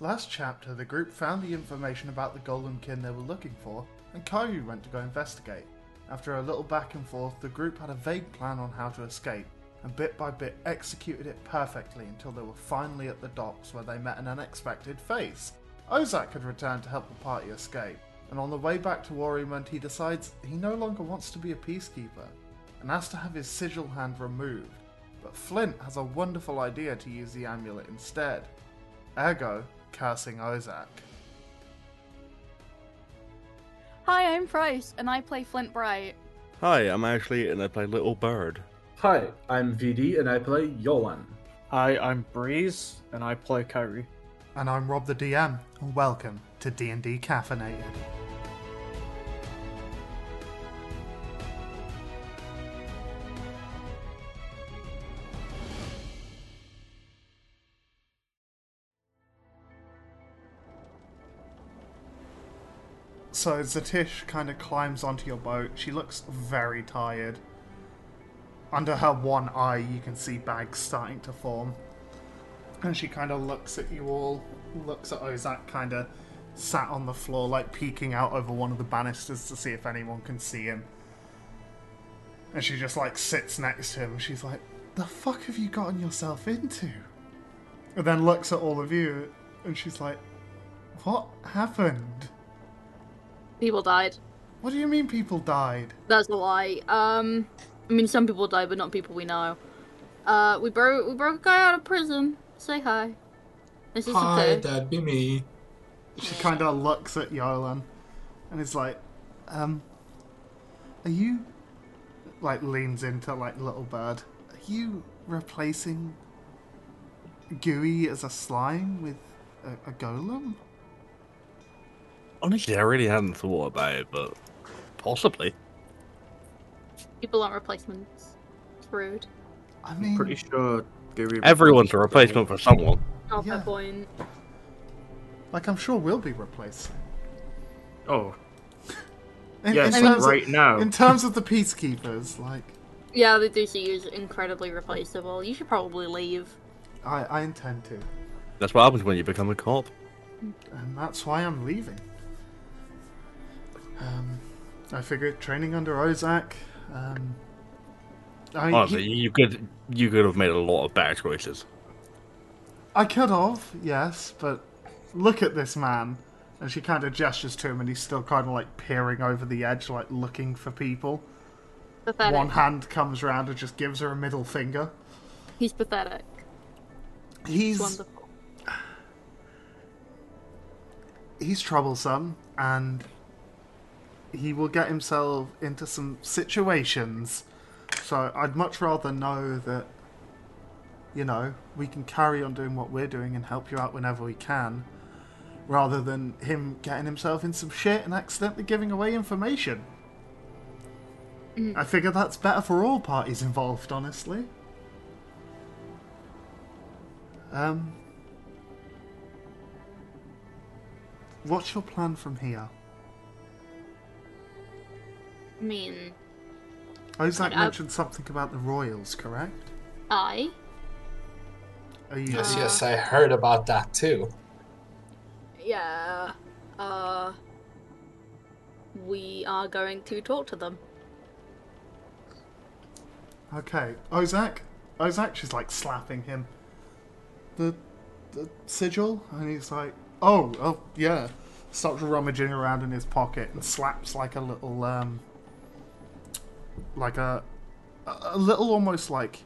Last chapter, the group found the information about the Golden Kin they were looking for, and Kyu went to go investigate. After a little back and forth, the group had a vague plan on how to escape, and bit by bit executed it perfectly until they were finally at the docks where they met an unexpected face. Ozak had returned to help the party escape, and on the way back to Aurymond, he decides he no longer wants to be a peacekeeper and asks to have his sigil hand removed. But Flint has a wonderful idea to use the amulet instead. Ergo, cursing Ozak. Hi, I'm Price, and I play Flint Bright. Hi, I'm Ashley, and I play Little Bird. Hi, I'm VD and I play Yolan. Hi, I'm Breeze, and I play Kyrie. And I'm Rob the DM, and welcome to D&D Caffeinated. So Zatish kind of climbs onto your boat. She looks very tired. Under her one eye, you can see bags starting to form. And she kind of looks at you all, looks at Ozak kind of sat on the floor, like peeking out over one of the banisters to see if anyone can see him. And she just like sits next to him she's like, The fuck have you gotten yourself into? And then looks at all of you and she's like, What happened? People died. What do you mean people died? That's a lie. Um, I mean, some people died, but not people we know. Uh, we broke we broke a guy out of prison. Say hi. This is Hi, okay. that'd be me. She kind of looks at Yolan and is like, um, are you, like, leans into, like, Little Bird, are you replacing Gooey as a slime with a, a golem? Honestly, I really hadn't thought about it, but possibly. People aren't replacements. It's rude. I mean, Pretty sure Gooey Everyone's a replacement for someone. Not Yeah. fair point. like, I'm sure we'll be replaced. Oh, In, yes, in terms right of, now. In terms of the peacekeepers, like, Yeah, the do is incredibly replaceable. You should probably leave. I, I intend to. That's what happens when you become a cop. and that's why I'm leaving. Um, I figured training under Ozak. Um, I, Honestly, he- you could you could have made a lot of better choices. I could have, yes, but look at this man. And she kind of gestures to him, and he's still kind of like peering over the edge, like looking for people. Pathetic. One hand comes round and just gives her a middle finger. He's pathetic. He's It's wonderful. he's troublesome, and he will get himself into some situations. So I'd much rather know that, you know, we can carry on doing what we're doing and help you out whenever we can, rather than him getting himself in some shit and accidentally giving away information. I figure that's better for all parties involved, honestly. Um, what's your plan from here? I mean, Ozak I- mentioned something about the royals, correct? I. Are you? Yes, Uh, yes, I heard about that too. Yeah. Uh. We are going to talk to them. Okay, Ozak. Ozak, she's like slapping him. The, the sigil, and he's like, "Oh, oh, yeah." Starts rummaging around in his pocket and slaps like a little, um, like a, a little almost like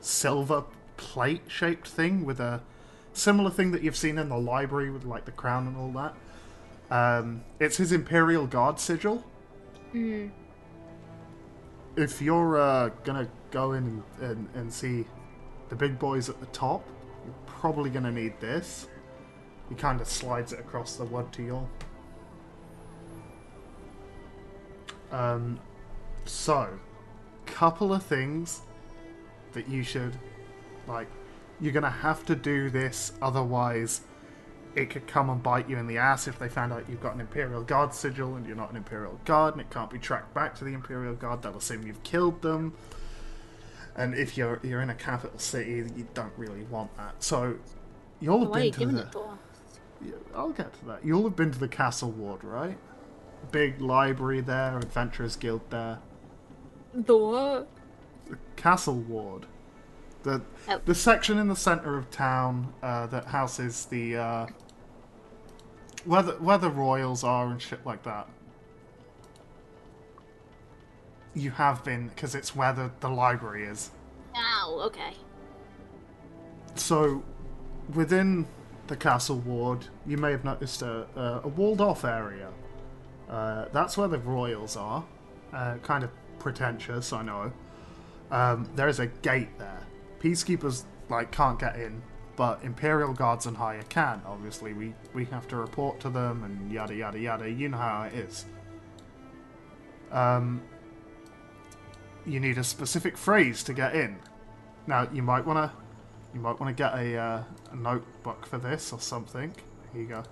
silver plate shaped thing with a similar thing that you've seen in the library with like the crown and all that. Um, it's his Imperial Guard sigil. Hmm. if you're uh, gonna go in and, and, and see the big boys at the top, you're probably gonna need this. He kind of slides it across the wood to you. Um, so, couple of things that you should like. You're gonna have to do this, otherwise, it could come and bite you in the ass if they found out you've got an Imperial Guard sigil and you're not an Imperial Guard and it can't be tracked back to the Imperial Guard. They'll assume you've killed them. And if you're you're in a capital city, you don't really want that. So you're Why are you into giving the it to? Yeah, I'll get to that. You'll have been to the Castle Ward, right? Big library there, Adventurers Guild there. The what? The Castle Ward. The, Oh. the section in the centre of town uh, that houses the. Uh, where, the, where the royals are and shit like that. You have been, because it's where the, the library is. Oh, okay. So, within the castle ward, you may have noticed a, a, a walled off area. Uh, that's where the royals are. Uh, kind of pretentious, I know. Um, there is a gate there. Peacekeepers like can't get in, but Imperial guards and higher can. Obviously, we we have to report to them and yada yada yada. You know how it is. Um, you need a specific phrase to get in. Now, you might want to you might want to get a, uh, a notebook for this or something. Here you go.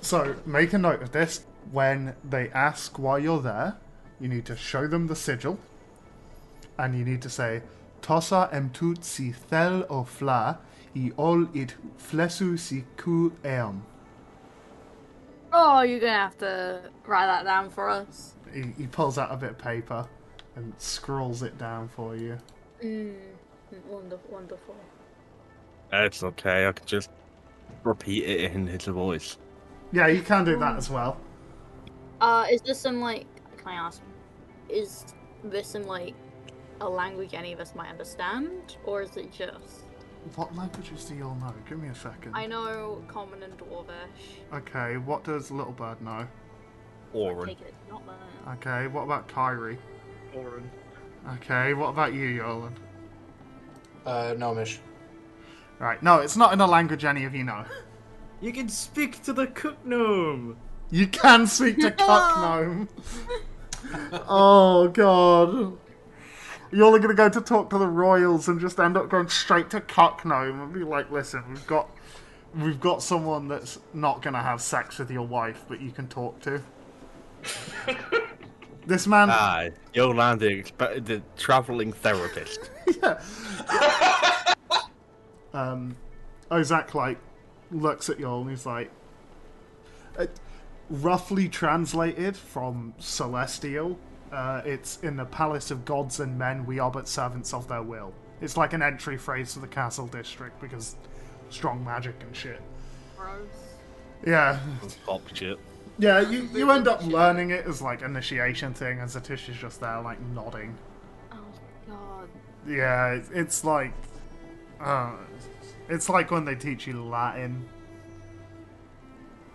So, make a note of this. When they ask why you're there, you need to show them the sigil. And you need to say, Tosa emtut si thel o fla, i ol it flesu si ku eam. Oh, you're gonna have to write that down for us. He, he pulls out a bit of paper and scrawls it down for you. Mm, wonderful, wonderful. It's okay. I can just repeat it in his voice. Yeah, you can do that as well. Uh, is this in like? Can I ask? Is this in like a language any of us might understand, or is it just? What languages do you all know? Give me a second. I know Common and Dwarvish. Okay, what does Little Bird know? I Orin. take not that. Okay, what about Kyrie? Orin. Okay, what about you, Yolan? Uh, Gnomish. Right, no, it's not in a language any of you know. You can speak to the cook gnome. You can speak to Cuck Gnome. oh, God. You're only gonna go to talk to the royals and just end up going straight to Cuck Gnome and be like, listen, we've got. We've got someone that's not gonna have sex with your wife, but you can talk to. this man, Ah, Yolan, the, expe- the traveling therapist. um, Ozak like looks at y'all and he's like, uh, roughly translated from Celestial. Uh, it's in the palace of gods and men. We are but servants of their will. It's like an entry phrase for the castle district because strong magic and shit. Gross. Yeah, Pop shit. yeah. You you end up learning it as like initiation thing, and Zatish is just there like nodding. Oh god. Yeah, it's, it's like, uh, it's like when they teach you Latin.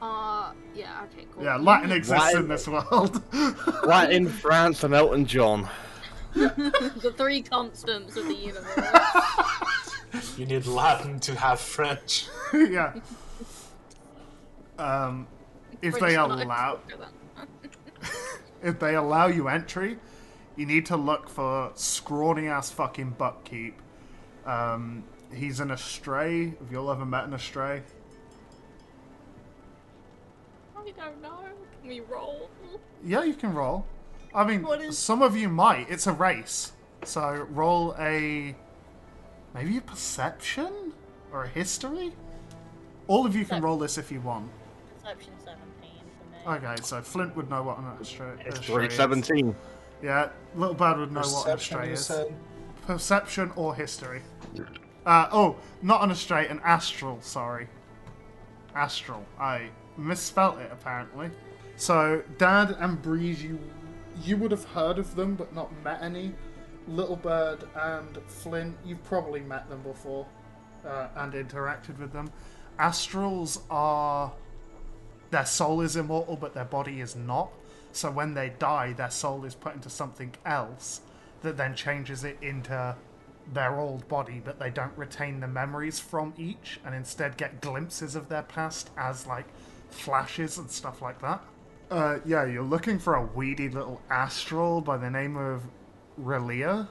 Uh, yeah. Okay. Cool. Yeah, Latin exists Latin- in this world. Latin, France, and Elton John. the three constants of the universe. You need Latin to have French. yeah. Um, if they French not allow if they allow you entry, you need to look for scrawny ass fucking buckkeep. Um, he's an astray. Have you all ever met an astray? I don't know. Can we roll? Yeah, you can roll. I mean, What is- some of you might. It's a race, so roll a maybe a perception or a history. All of you can roll this if you want. Perception 17 for me. Okay, so Flint would know what an astray, astray History is. 17. Yeah, Little Bird would know what an Perception, astray is. said? Perception or history. Uh, oh, not an astray, an astral, sorry. Astral. I misspelt it, apparently. So, Dad and Breeze, you, you would have heard of them, but not met any. Little Bird and Flint, you've probably met them before uh, and interacted with them. Astrals are. Their soul is immortal, but their body is not. So when they die, their soul is put into something else that then changes it into their old body, but they don't retain the memories from each and instead get glimpses of their past as like flashes and stuff like that. Uh, yeah, you're looking for a weedy little astral by the name of Relia.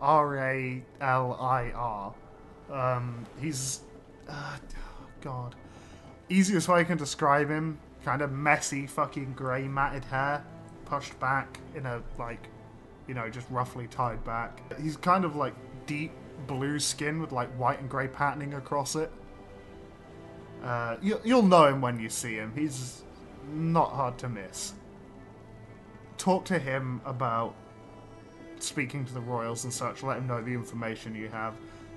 R A L I R. Um, he's. Uh, God. Easiest way I can describe him kind of messy, fucking grey matted hair, pushed back in a, like, you know, just roughly tied back. He's kind of like deep blue skin with like white and grey patterning across it. Uh, you, you'll know him when you see him. He's not hard to miss. Talk to him about speaking to the royals and such. Let him know the information you have,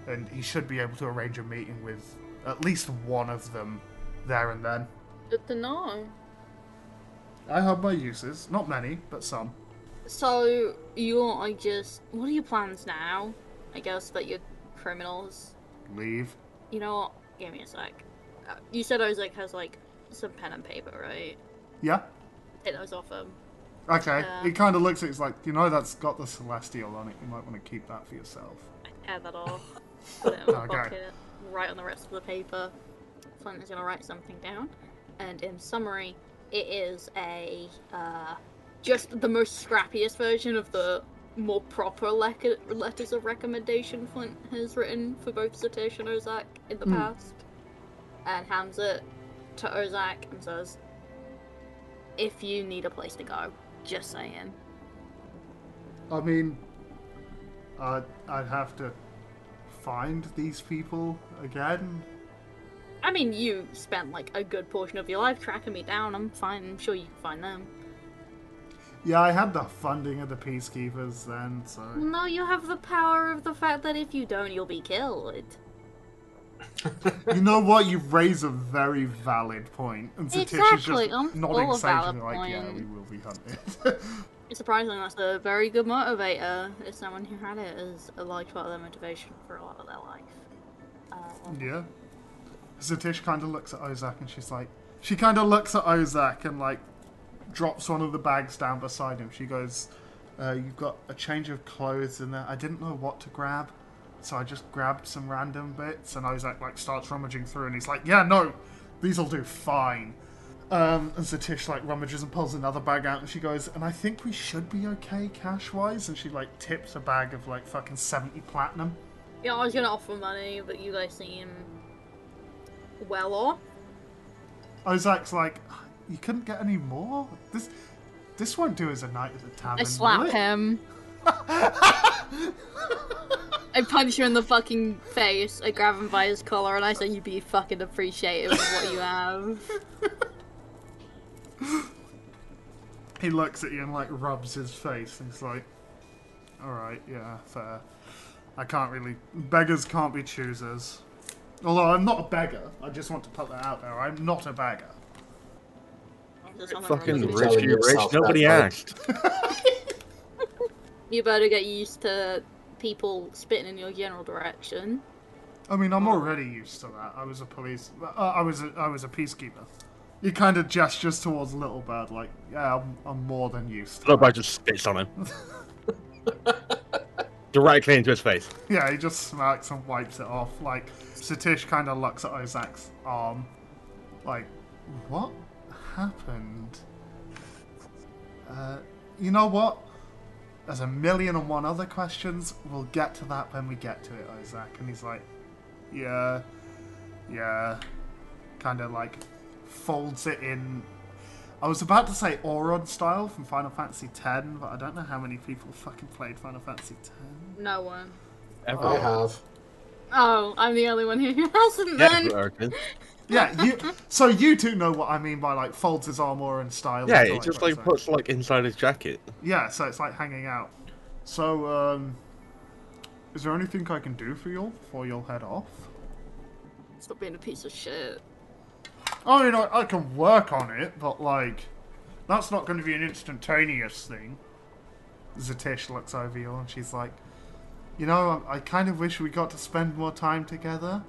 and he should be able to arrange a meeting with at least one of them there and then. Good to know. I have my uses, not many, but some. So you're I just what are your plans now? I guess that you're criminals. Leave. You know what? Give me a sec. You said Ozak has like some pen and paper, right? Yeah. Take those off him. Okay. Yeah. He kind of looks it. He's like, you know, that's got the celestial on it. You might want to keep that for yourself. I tear that off. Put it in my Okay. pocket. Write on the rest of the paper. Flint is gonna write something down. And in summary, it is a uh, just the most scrappiest version of the more proper le- letters of recommendation Flint has written for both Satish and Ozak in the Hmm. past, and hands it to Ozak and says, "If you need a place to go, just saying." I mean, I'd, I'd have to find these people again. I mean, you spent like a good portion of your life tracking me down. I'm fine. I'm sure you can find them. Yeah, I had the funding of the peacekeepers then, so No, you have the power of the fact that if you don't, you'll be killed. You know what? You raise a very valid point, and Satish Exactly, is I'm just nodding full of valid sagely, like, "Yeah, we will be hunted." Surprisingly, that's a very good motivator. If someone who had it as a large part of their motivation for a lot of their life. Um, yeah. Satish kind of looks at Ozak, and she's like, she kind of looks at Ozak and like drops one of the bags down beside him. She goes, uh, "You've got a change of clothes in there. I didn't know what to grab." So I just grabbed some random bits, and Ozak like starts rummaging through, and he's like, "Yeah, no, these'll do fine." Um, and Satish like rummages and pulls another bag out, and she goes, "And I think we should be okay cash wise." And she like tips a bag of like fucking seventy platinum. yeah, I was gonna offer money, but you guys seem well off. Ozak's like, "You couldn't get any more. This, this won't do as a night at the tavern." I slap it?" him. I punch him in the fucking face. I grab him by his collar and I say, "You'd be fucking appreciative of what you have." He looks at you and like rubs his face, and he's like, "All right, yeah, fair. I can't really. Beggars can't be choosers. Although I'm not a beggar. I just want to put that out there. I'm not a beggar. Fucking rich, you. Rich. Nobody asked. You better get used to people spitting in your general direction. I mean, I'm already used to that. I was a police. Uh, I was a, I was a peacekeeper. He kind of gestures towards Little Bird, like, "Yeah, I'm, I'm more than used." to Nobody that." just spits on him. Directly into his face. Yeah, he just smacks and wipes it off. Like, Satish kind of looks at Ozak's arm, like, what happened? Uh, you know what? There's a million and one other questions. We'll get to that when we get to it, Ozak. And he's like, yeah, yeah. Kind of like folds it in. I was about to say Auron style from Final Fantasy X, but I don't know how many people fucking played Final Fantasy X. No one. Ever. I have. Oh, I'm the only one here who hasn't Yeah, then. Urkin. Yeah, you. so you two know what I mean by like folds his arm Auron style. yeah, and it just like sort puts like inside his jacket. Yeah, so it's like hanging out. So, um, is there anything I can do for you before you'll head off? Stop being a piece of shit. I mean, I, I can work on it, but like, that's not going to be an instantaneous thing. Zatish looks over you and she's like, you know, I, I kind of wish we got to spend more time together.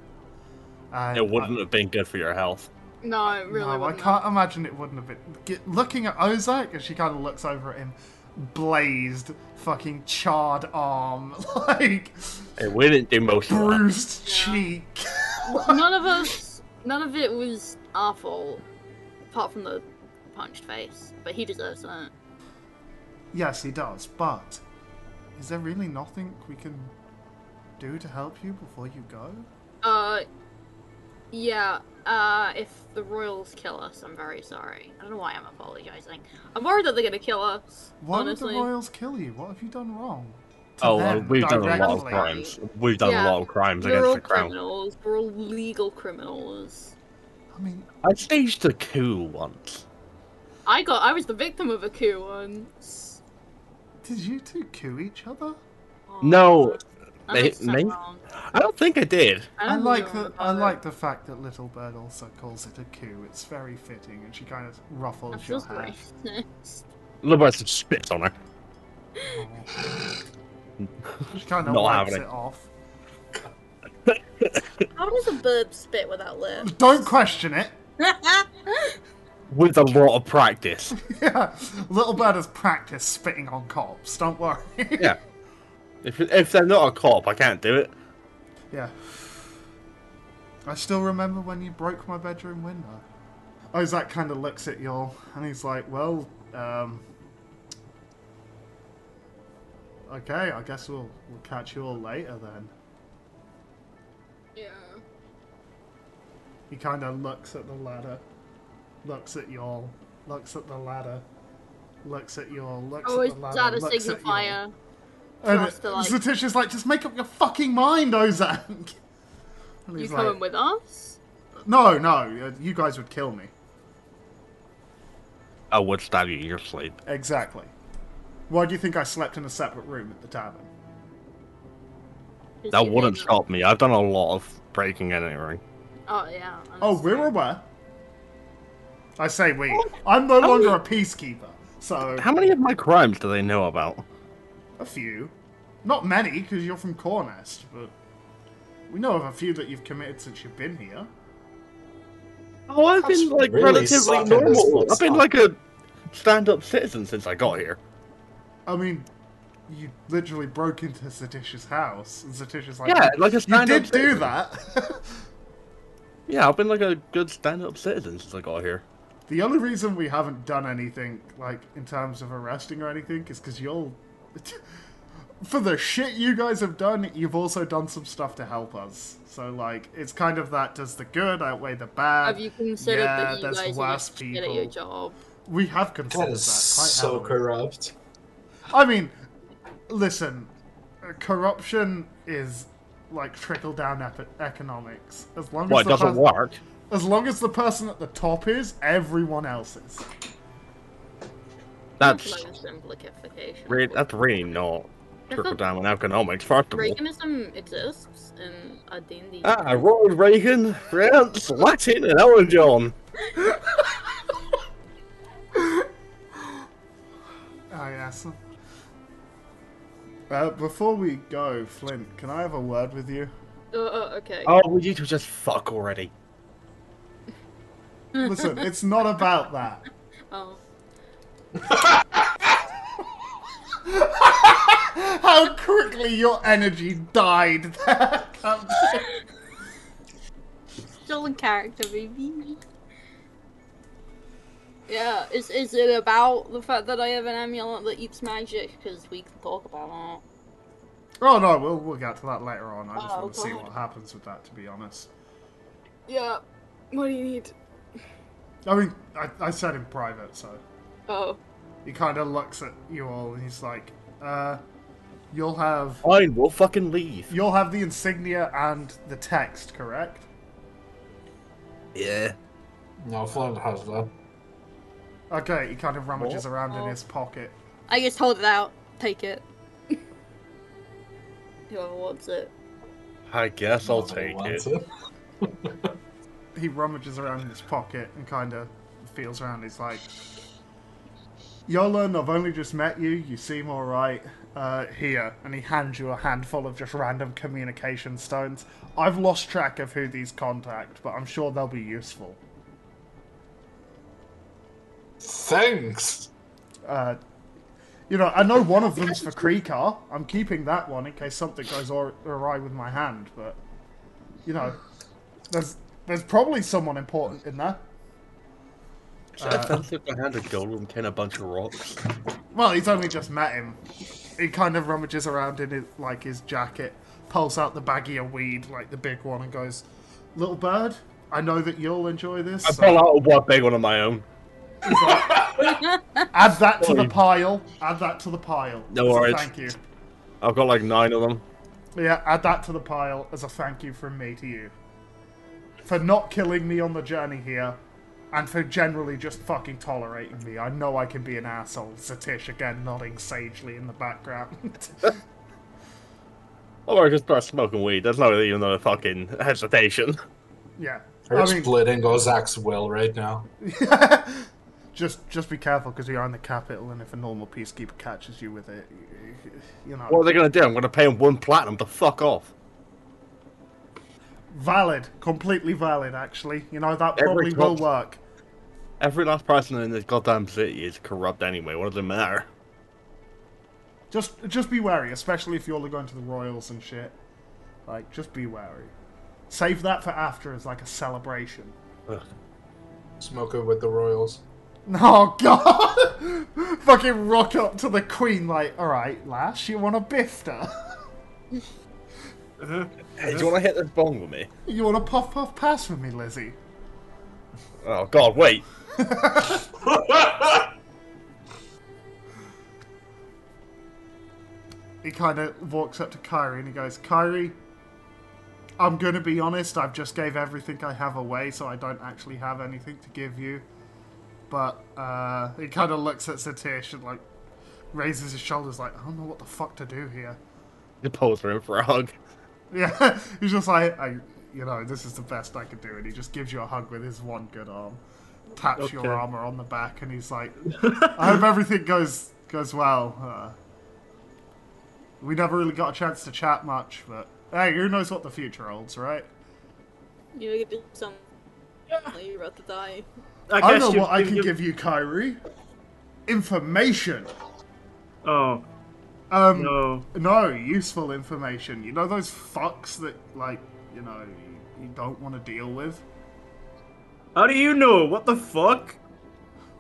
And It wouldn't have been good for your health. No, it really no, I wouldn't. can't imagine it wouldn't have been. Get, looking at Ozak, and she kind of looks over at him, blazed, fucking charred arm, like It wouldn't do most of that. bruised Yeah. cheek. None of us, none of it was our fault, apart from the punched face. But he deserves that. yes, he does, but is there really nothing we can do to help you before you go? Uh, yeah. Uh, if the royals kill us, I'm very sorry. I don't know why I'm apologizing. I'm worried that they're gonna kill us. Why honestly. would the royals kill you? What have you done wrong? To Oh, well, we've done a lot of crimes. We've done Yeah. a lot of crimes We're against all the crown. criminals. We're all legal criminals. I mean, I staged a coup once. I got. I was the victim of a coup once. did you two coup each other? Oh, No, that May- makes it sound may- wrong. I don't think I did. I don't like the I it. like the fact that Little Bird also calls it a coup. It's very fitting, and she kind of That ruffles your feels hair. racist. Little some spits on her. She kind of Not wipes it it. off. How does a bird spit without lips? Don't question it. With a lot of practice. Yeah, Little Bird has practiced spitting on cops. Don't worry. Yeah. If, if they're not a cop, I can't do it. Yeah. I still remember when you broke my bedroom window. Ozak kind of looks at y'all and he's like, well, um. Okay, I guess we'll, we'll catch you all later then. yeah. He kind of looks at the ladder, looks at y'all, looks at the ladder, looks at y'all, looks Always at the ladder, that a looks at y'all. signifier. And us to, like- Zatisha's like, just make up your fucking mind, Ozak! And You he's coming like, with us? no, no, uh, you guys would kill me. I would stab you in your sleep. Exactly. Why do you think I slept in a separate room at the tavern? That wouldn't big? stop me. I've done a lot of breaking and entering. Oh yeah. Oh, that's we're true. aware. I say we. I'm no longer a peacekeeper, so How many of my crimes do they know about? A few. Not many, because you're from Cornest, but we know of a few that you've committed since you've been here. Oh, I've That's been like really relatively normal. I've been like a stand-up citizen since I got here. I mean, you literally broke into Zatisha's house, and Zatisha's like, Yeah, like a you stand-up You did do that. Yeah, I've been like a good stand-up citizen since I got here. the only reason we haven't done anything, like, in terms of arresting or anything, is because you'll. For the shit you guys have done, you've also done some stuff to help us. So, like, it's kind of that does the good outweigh the bad? Have you considered yeah, that you there's guys worse just shit at your people. job? We have considered That that. is quite so heavily. corrupt. I mean, listen, uh, corruption is like trickle down ep- economics. As long Well, as it doesn't pers- work. as long as the person at the top is, everyone else is. That's low simplification. re- that's really not I trickle thought down in economics. First of all, Reaganism exists in a D&D. ah, Ronald Reagan, France, Latin, and Elton John. Ah, yes. Uh, before we go, Flint, can I have a word with you? Uh, uh, okay. Oh, will you two just fuck already? Listen, it's not about that. Oh. How quickly your energy died there. Still in character, baby. Yeah, is is it about the fact that I have an amulet that eats magic? Because we can talk about that. oh no, we'll we'll get to that later on. I just Oh, want to see what happens with that. To be honest. Yeah. What do you need? I mean, I, I said in private, so Oh. He kind of looks at you all and he's like, uh, "You'll have Fine, we'll fucking leave. you'll have the insignia and the text, correct?" Yeah. No, Flint has that. Okay. He kind of rummages What? around in Oh. his pocket. I just hold it out. Take it. Whoever wants it. I guess I'll No take wants it. He rummages around in his pocket and kind of feels around. He's like, "Yolan, I've only just met you. You seem all right. Uh, here." And he hands you a handful of just random communication stones. I've lost track of who these contact, but I'm sure they'll be useful. Thanks. Uh, you know, I know one of them's for Kreekar. I'm keeping that one in case something goes awry awry with my hand. But you know, there's there's probably someone important in there. It's offensive uh, to hand a golem kin a bunch of rocks. Well, he's only just met him. He kind of rummages around in his, like his jacket, pulls out the baggie of weed, like the big one, and goes, "Little bird, I know that you'll enjoy this. I so pull out a one big one of my own. add that to the pile. Add that to the pile. No as a worries. Thank you. I've got like nine of them. Yeah, add that to the pile as a thank you from me to you. for not killing me on the journey here, and for generally just fucking tolerating me. I know I can be an asshole. Satish again nodding sagely in the background. Or I just start smoking weed. There's not even no fucking hesitation. yeah. We're I mean, splitting Ozak's will right now. just just be careful because you are in the capital, and if a normal peacekeeper catches you with it, you, you know. What are they gonna do? I'm gonna pay him one platinum to fuck off. Valid, completely valid. Actually, you know that Every probably will work. Every last person in this goddamn city is corrupt anyway. What does it matter? Just just be wary, especially if you're all going to the royals and shit. Like, just be wary. Save that for after as like a celebration. Ugh. Smoke it with the royals. Oh god! Fucking rock up to the queen like, alright, lass, you want a bifter? Uh-huh. Hey, do you want to hit this bong with me? you want a puff puff pass with me, Lizzie? Oh god, wait. He kind of walks up to Kyrie and he goes, Kyrie, I'm gonna be honest, I've just gave everything I have away, so I don't actually have anything to give you. But uh, he kind of looks at Satish and like raises his shoulders, like I don't know what the fuck to do here. You pose for him for a hug. Yeah, he's just like, I, you know, this is the best I could do, and he just gives you a hug with his one good arm, taps your armor on the back, and he's like, I hope everything goes goes well. Uh, we never really got a chance to chat much, but hey, who knows what the future holds, right? You could do something. You're about to die. I, I, guess know you- what I can you- give you, Kyrie. Information. Oh Um, no! No, useful information. You know those fucks that, like, you know, you, you don't want to deal with? How do you know? What the fuck?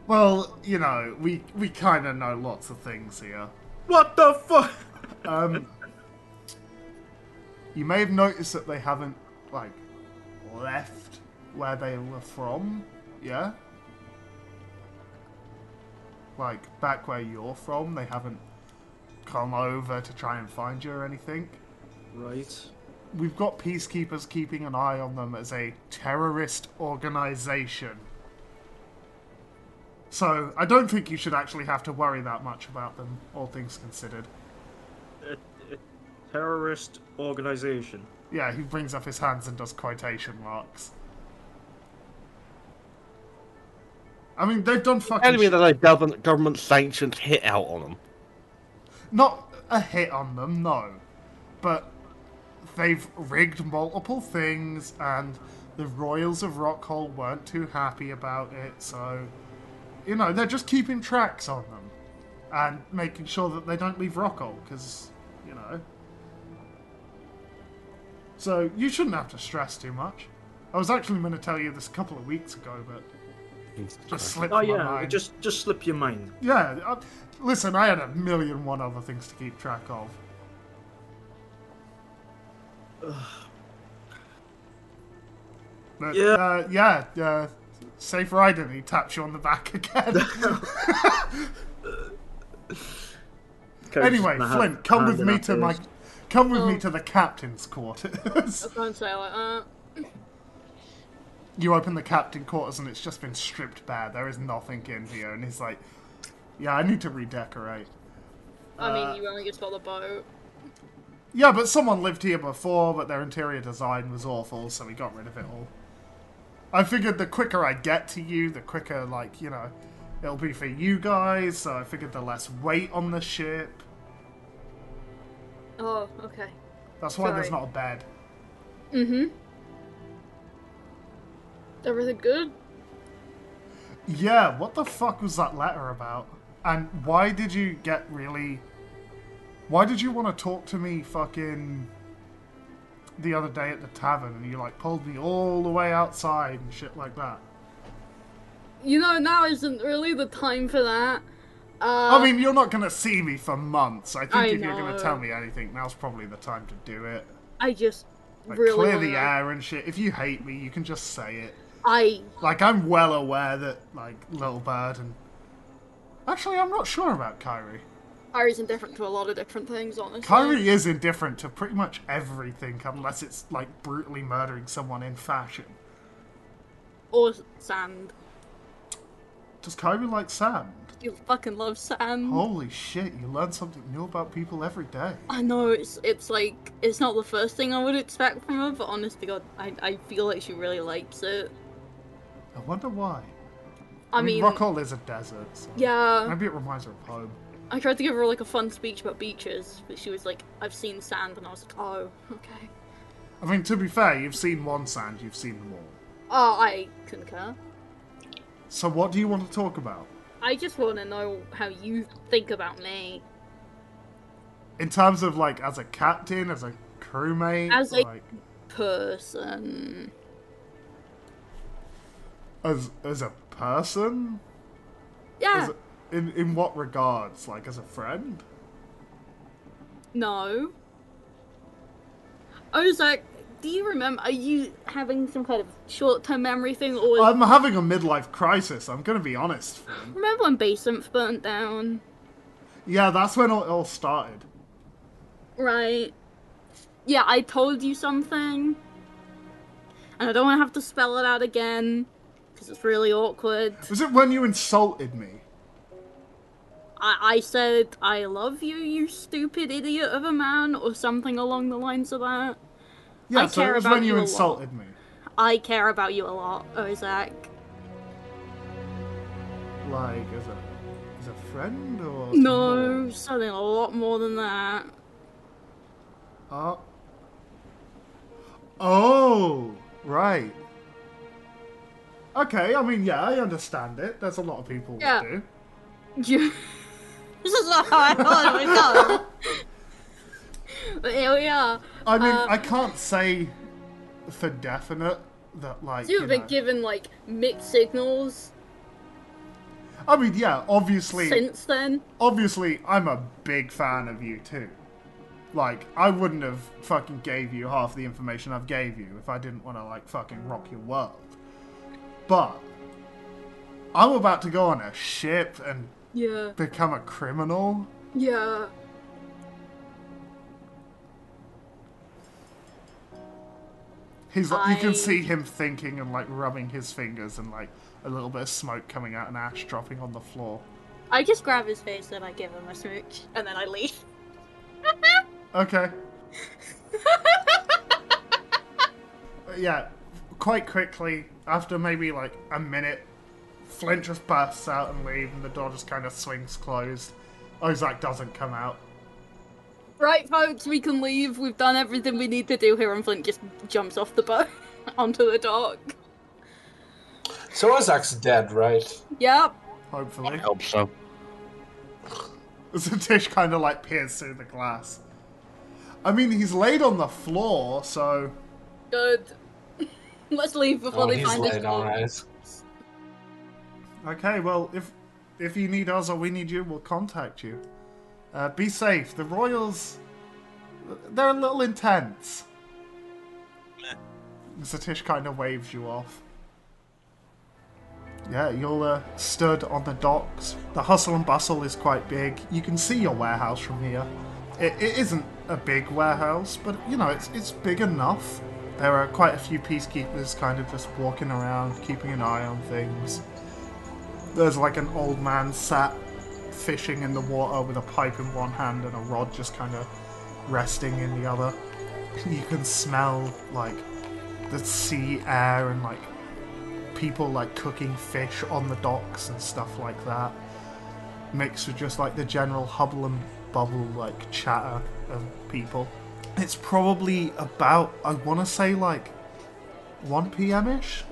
Well, you know, we, we kind of know lots of things here. What the fuck? Um, you may have noticed that they haven't, like, left where they were from, yeah? Like, back where you're from, they haven't come over to try and find you or anything. Right. We've got peacekeepers keeping an eye on them as a terrorist organization. So, I don't think you should actually have to worry that much about them, all things considered. A, a terrorist organization. Yeah, he brings up his hands and does quotation marks. I mean, they've done fucking Enemy sh- that like government government sanctioned hit out on them. not a hit on them, no, but they've rigged multiple things, and the Royals of Rockhole weren't too happy about it. So, you know, they're just keeping tracks on them and making sure that they don't leave Rockhole, because you know. So you shouldn't have to stress too much. I was actually going to tell you this a couple of weeks ago, but just slipped Oh yeah, mind. just just slip your mind. Yeah, uh, listen, I had a million one other things to keep track of. But, Yeah. uh, yeah, uh, safe riding. He taps you on the back again. anyway, Flint, come with me to my, face. come with me Oh. to the captain's quarters. I was going say, like, uh, you open the captain quarters and it's just been stripped bare. There is nothing in here, and he's like, "Yeah, I need to redecorate." I Uh, mean, you only just got the boat. Yeah, but someone lived here before, but their interior design was awful, so we got rid of it all. I figured the quicker I get to you, the quicker, like, you know, it'll be for you guys, so I figured the less weight on the ship. Oh, okay. That's why there's not a bed. Mm-hmm. Everything good? Yeah, what the fuck was that letter about? And why did you get really. Why did you want to talk to me fucking. the other day at the tavern and you, like, pulled me all the way outside and shit like that? You know, now isn't really the time for that. Uh, I mean, you're not going to see me for months. I think I if you're going to tell me anything, now's probably the time to do it. I just Like, really clear the air and shit. If you hate me, you can just say it. I Like, I'm well aware that, like, Little Bird and. Actually, I'm not sure about Kyrie. Kyrie's indifferent to a lot of different things, honestly. Kyrie is indifferent to pretty much everything unless it's, like, brutally murdering someone in fashion. or sand. Does Kyrie like sand? You fucking love sand. Holy shit, you learn something new about people every day. I know it's it's like it's not the first thing I would expect from her, but honestly, God, I I feel like she really likes it. I wonder why. I mean, Rockall is a desert, so yeah. maybe it reminds her of home. I tried to give her like a fun speech about beaches, but she was like, "I've seen sand," and I was like, "Oh, okay." I mean, to be fair, you've seen one sand, you've seen them all. Oh, I concur. So what do you want to talk about? I just want to know how you think about me. In terms of like as a captain, as a crewmate, As a- like Person. as as a person? Yeah. As a, in in what regards? Like as a friend? No. I was like, do you remember? Are you having some kind of short-term memory thing, or I'm having a midlife crisis. I'm gonna be honest. Remember when Basement burnt down? Yeah, that's when it all started. Right. Yeah, I told you something, and I don't want to have to spell it out again because it's really awkward. Was it when you insulted me? I, I said, I love you, you stupid idiot of a man, or something along the lines of that. Yeah, I so care it was about when you you insulted me. I care about you a lot, Ozak. Like as a as a friend or No, more? something a lot more than that. Uh, oh, right. Okay, I mean, yeah, I understand it. There's a lot of people Yeah. do. You- this is not how I thought it would go. but here we are. I mean, I can't say for definite that, like, You've you been know- given like mixed signals I mean, yeah, obviously, since then. obviously, I'm a big fan of you too. Like, I wouldn't have fucking gave you half the information I've gave you if I didn't want to like fucking rock your world. But I'm about to go on a ship and Yeah, become a criminal. yeah. He's like, you can see him thinking and like rubbing his fingers and like a little bit of smoke coming out and ash dropping on the floor. I just grab his face and I give him a smooch, and then I leave. Okay. Yeah, quite quickly, after maybe like a minute, Flint just bursts out and leaves, and the door just kind of swings closed. Ozak doesn't come out. Right, folks, we can leave. We've done everything we need to do here, and Flint just jumps off the boat onto the dock. So Ozak's dead, right? Yep. Hopefully, I hope so. Satish kind of like peers through the glass. I mean, he's laid on the floor, so Good. Let's leave before Oh, they he's find us. laid alright. Okay. Well, if if you need us or we need you, we'll contact you. Uh, be safe. The Royals, they're a little intense. Satish kind of waves you off. Yeah, you're uh, stood on the docks. The hustle and bustle is quite big. You can see your warehouse from here. It, it isn't a big warehouse, but you know, it's, it's big enough. There are quite a few peacekeepers kind of just walking around, keeping an eye on things. There's like an old man sat fishing in the water with a pipe in one hand and a rod just kind of resting in the other. You can smell like the sea air and like people like cooking fish on the docks and stuff like that. Mixed with just like the general hubble and bubble like chatter of people. It's probably about I want to say like 1 p.m. ish.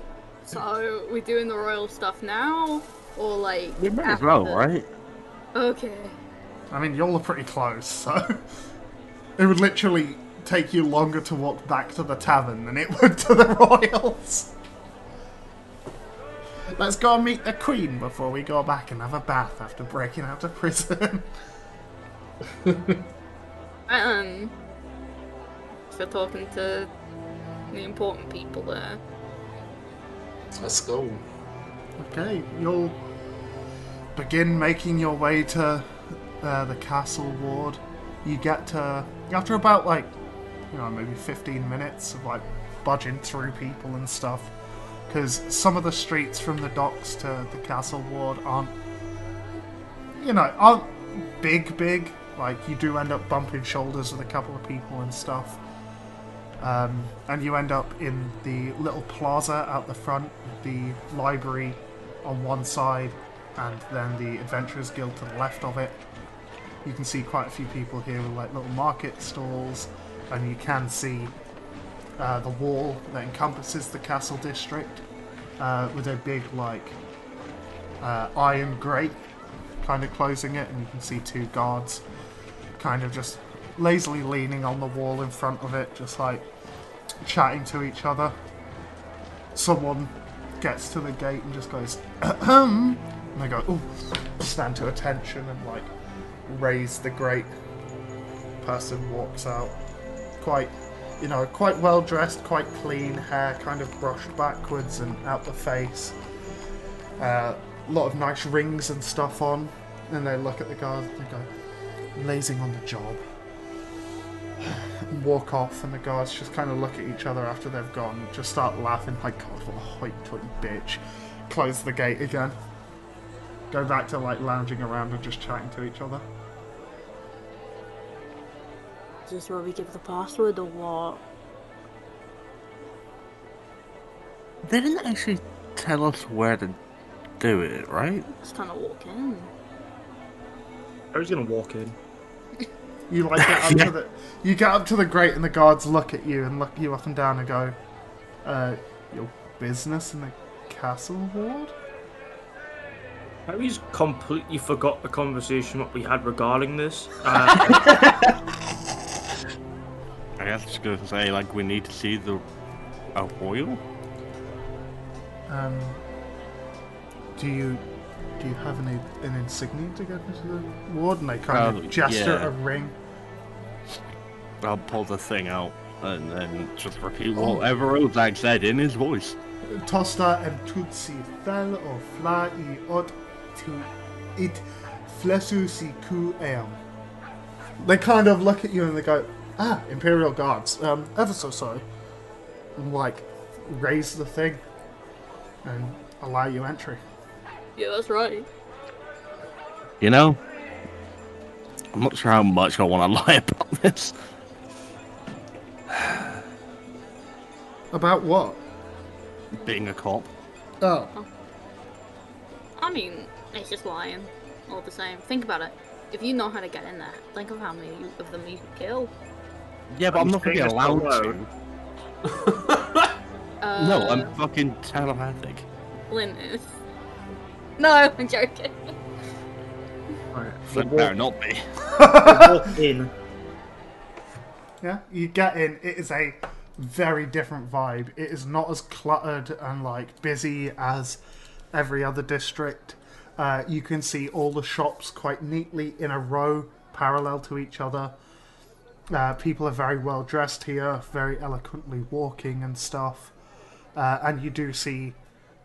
So, we're doing the royal stuff now? Or like. We may as well, right? Okay. I mean, y'all are pretty close, so it would literally take you longer to walk back to the tavern than it would to the royals. Let's go and meet the queen before we go back and have a bath after breaking out of prison. Um. For talking to the important people there. Let's go. Okay, you'll begin making your way to uh, the castle ward. You get to after about like you know maybe 15 minutes of like budging through people and stuff. because some of the streets from the docks to the castle ward aren't, you know, aren't big, big. Like you do end up bumping shoulders with a couple of people and stuff. Um, and you end up in the little plaza out the front, the library on one side, and then the Adventurers Guild to the left of it. You can see quite a few people here with like little market stalls, and you can see uh, the wall that encompasses the castle district uh, with a big like uh, iron grate kind of closing it, and you can see two guards kind of just lazily leaning on the wall in front of it, just like chatting to each other. Someone gets to the gate and just goes, Ahem. And they go, ooh, stand to attention and like raise the great Person walks out, quite, you know, quite well dressed, quite clean, hair kind of brushed backwards and out the face. A lot of nice rings and stuff on. And they look at the guards and they go, lazing on the job. Walk off, and the guards just kind of look at each other after they've gone, just start laughing, like, God, what a hoity-toity bitch. Close the gate again. Go back to, like, lounging around and just chatting to each other. Is this where we give the password or what? They didn't actually tell us where to do it, right? Just kind of walk in. I was gonna walk in. You like get up to the you get up to the grate and the guards look at you and look you up and down and go, uh, your business in the castle ward? Harry's completely forgot the conversation what we had regarding this. Uh, I was it's gonna say like we need to see the a royal. Um, do you do you have any an insignia to get into the ward? And they kind Oh, of gesture yeah. a ring. I'll pull the thing out and then just repeat whatever Ozak said in his voice. Tosta and tutsi fel o fla i ot tu it flesu si ku eam. They kind of look at you and they go, ah, Imperial Guards, um, ever so sorry. And like, raise the thing and allow you entry. Yeah, that's right. You know, I'm not sure how much I want to lie about this. About what? Being a cop. Oh, I mean, it's just lying. All the same. Think about it. If you know how to get in there, think of how many you- of them you could kill. Yeah, but I'm He's not gonna be allowed out to. Uh, No, I'm fucking telepathic. Linus. No, I'm joking. Alright, But better not be. walk in. yeah. You get in. It is a very different vibe. It is not as cluttered and like busy as every other district. Uh, you can see all the shops quite neatly in a row, parallel to each other. Uh, people are very well dressed here, very eloquently walking and stuff. Uh, and you do see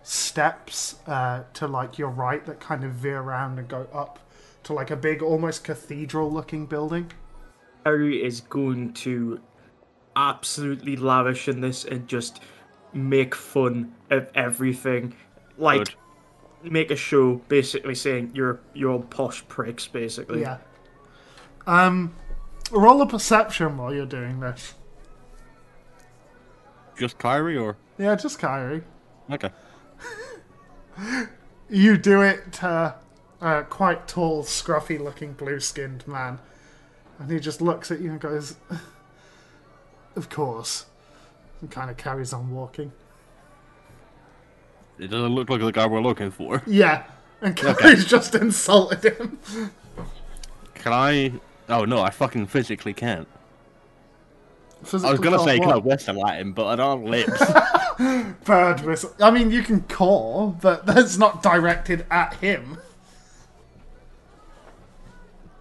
steps uh, to like your right that kind of veer around and go up to like a big, almost cathedral-looking building. Harry is going to absolutely lavish in this and just make fun of everything. Like Good. Make a show basically saying you're you're all posh pricks basically. Yeah. Um, roll a perception while you're doing this. Just Kyrie or Yeah, just Kyrie. okay. You do it to a quite tall, scruffy-looking, blue-skinned man, and he just looks at you and goes, "Of course," and kind of carries on walking. It doesn't look like the guy we're looking for. Yeah, and Kyrie's just insulted him. Can I? Oh no, I fucking physically can't. I was gonna can't say can I whistle at him, but I don't have lips. bird whistle. I mean, you can call, but that's not directed at him.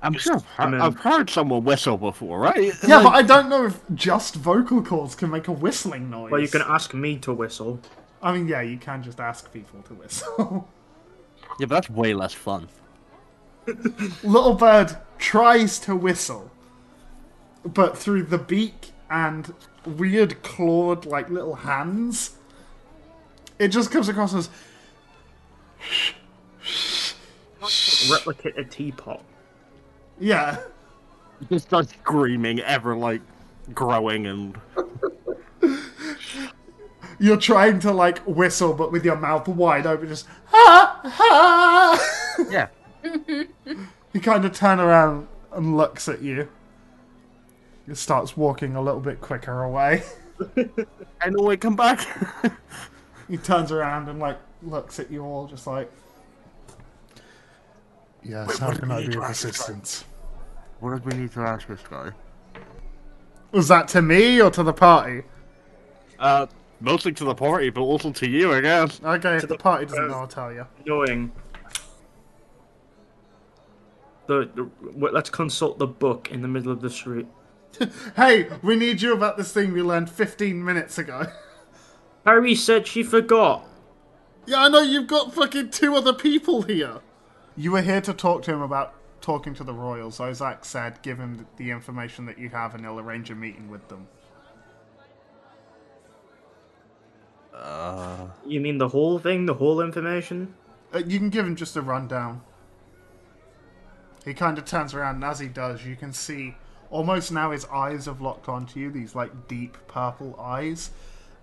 I'm sure I've come heard. I've heard someone whistle before, right? Yeah, but I don't know if just vocal cords can make a whistling noise. Well, you can ask me to whistle. I mean, yeah, you can just ask people to whistle. Yeah, but that's way less fun. Little bird tries to whistle, but through the beak and weird clawed, like little hands, it just comes across as Replicate a teapot. yeah. Just starts screaming, ever like growing and You're trying to like whistle, but with your mouth wide open, just ha ha. yeah. He kind of turns around and looks at you. He starts walking a little bit quicker away. And always come back. he turns around and like looks at you all, just like. Yes, how what do can I be of ask this guy? assistance? what did we need to ask this guy? Was that to me or to the party? Uh, mostly to the party, but also to you, I guess. Okay, if To the the- party doesn't know, I'll tell you. Knowing. The, the let's consult the book in the middle of the street. Hey, we need you about this thing we learned 15 minutes ago. Harry said she forgot. yeah, I know you've got fucking two other people here. You were here to talk to him about talking to the royals. Ozak said, give him the information that you have and he'll arrange a meeting with them. Uh, You mean the whole thing, the whole information? Uh, you can give him just a rundown. He kind of turns around, and as he does, you can see almost now his eyes have locked onto you. These like deep purple eyes,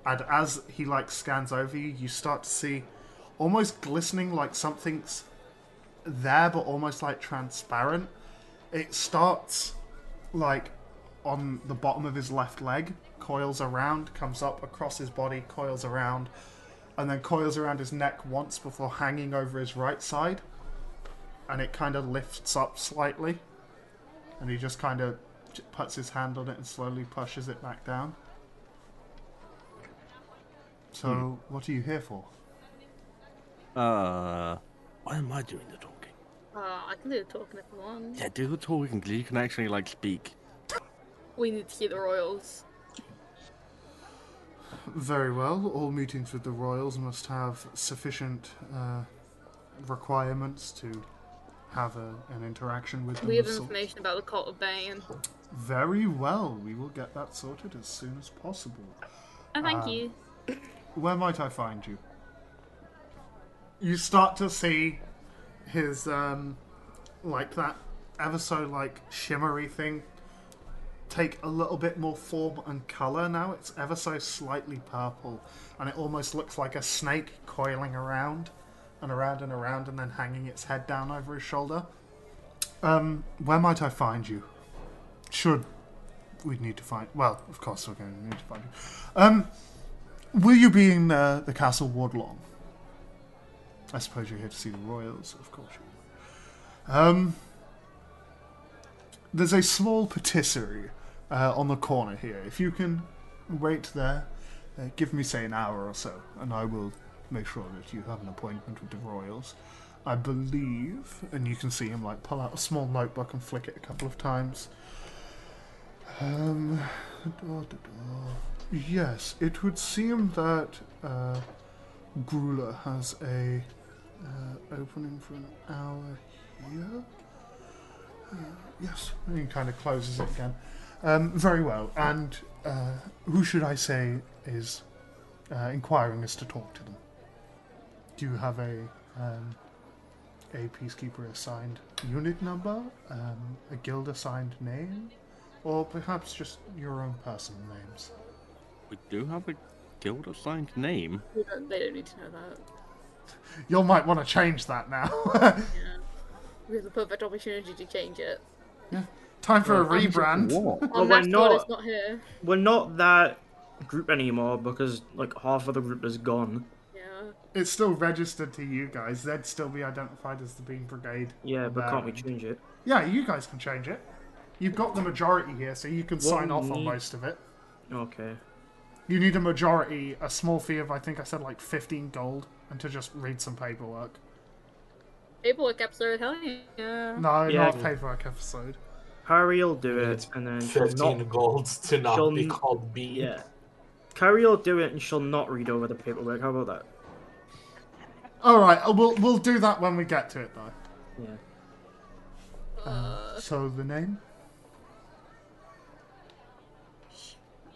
and as he like scans over you, you start to see almost glistening like something's there, but almost like transparent. It starts like on the bottom of his left leg, coils around, comes up across his body, coils around, and then coils around his neck once before hanging over his right side. And it kind of lifts up slightly. And he just kind of puts his hand on it and slowly pushes it back down. So, what are you here for? uh, why am I doing the talking? Uh, I can do the talking if you want. Yeah, do the talking, 'cause you can actually, like, speak. We need to see the royals. Very well. All meetings with the royals must have sufficient uh, requirements to have a, an interaction with them. We have information about the cult of Bane. Very well. We will get that sorted as soon as possible. Oh, thank Um, you. Where might I find you? You start to see his um like that ever so like shimmery thing take a little bit more form and color now. It's ever so slightly purple and it almost looks like a snake coiling around and around and around and then hanging its head down over his shoulder. Um where might I find you? Should we need to find well, of course we're going to need to find you. Um Will you be in uh, the castle ward long? I suppose you're here to see the royals, of course you are. Um, there's a small patisserie uh, on the corner here. If you can wait there, uh, give me, say, an hour or so, and I will make sure that you have an appointment with the royals. I believe, and you can see him like pull out a small notebook and flick it a couple of times. Um, da, da, da. Yes, it would seem that uh, Garula has a uh, opening for an hour here. Uh, yes, and he kind of closes it again. Um, very well. And uh, who should I say is uh, inquiring us to talk to them? Do you have a um, a peacekeeper assigned unit number, um, a guild assigned name, or perhaps just your own personal names? We do have a guild assigned name. Don't, they don't need to know that. You might want to change that now. Yeah. We have the perfect opportunity to change it. Time for a rebrand. What? Well, we're not- not here. We're not that group anymore because like half of the group is gone. Yeah. It's still registered to you guys. They'd still be identified as the Bean Brigade. Yeah, but can't we Um, change it? Yeah, you guys can change it. You've got the majority here, so you can What sign we off on most of it. Okay. You need a majority, a small fee of, I think I said like 15 gold, and to just read some paperwork. Paperwork episode, hell yeah. No, Yeah. not paperwork episode. Harry'll do it, and then she'll 15 not. gold to not she'll be called B. Yeah. Carrie'll do it, and she'll not read over the paperwork. How about that? Alright, uh, we'll, we'll do that when we get to it, though. Yeah. Uh, so, the name?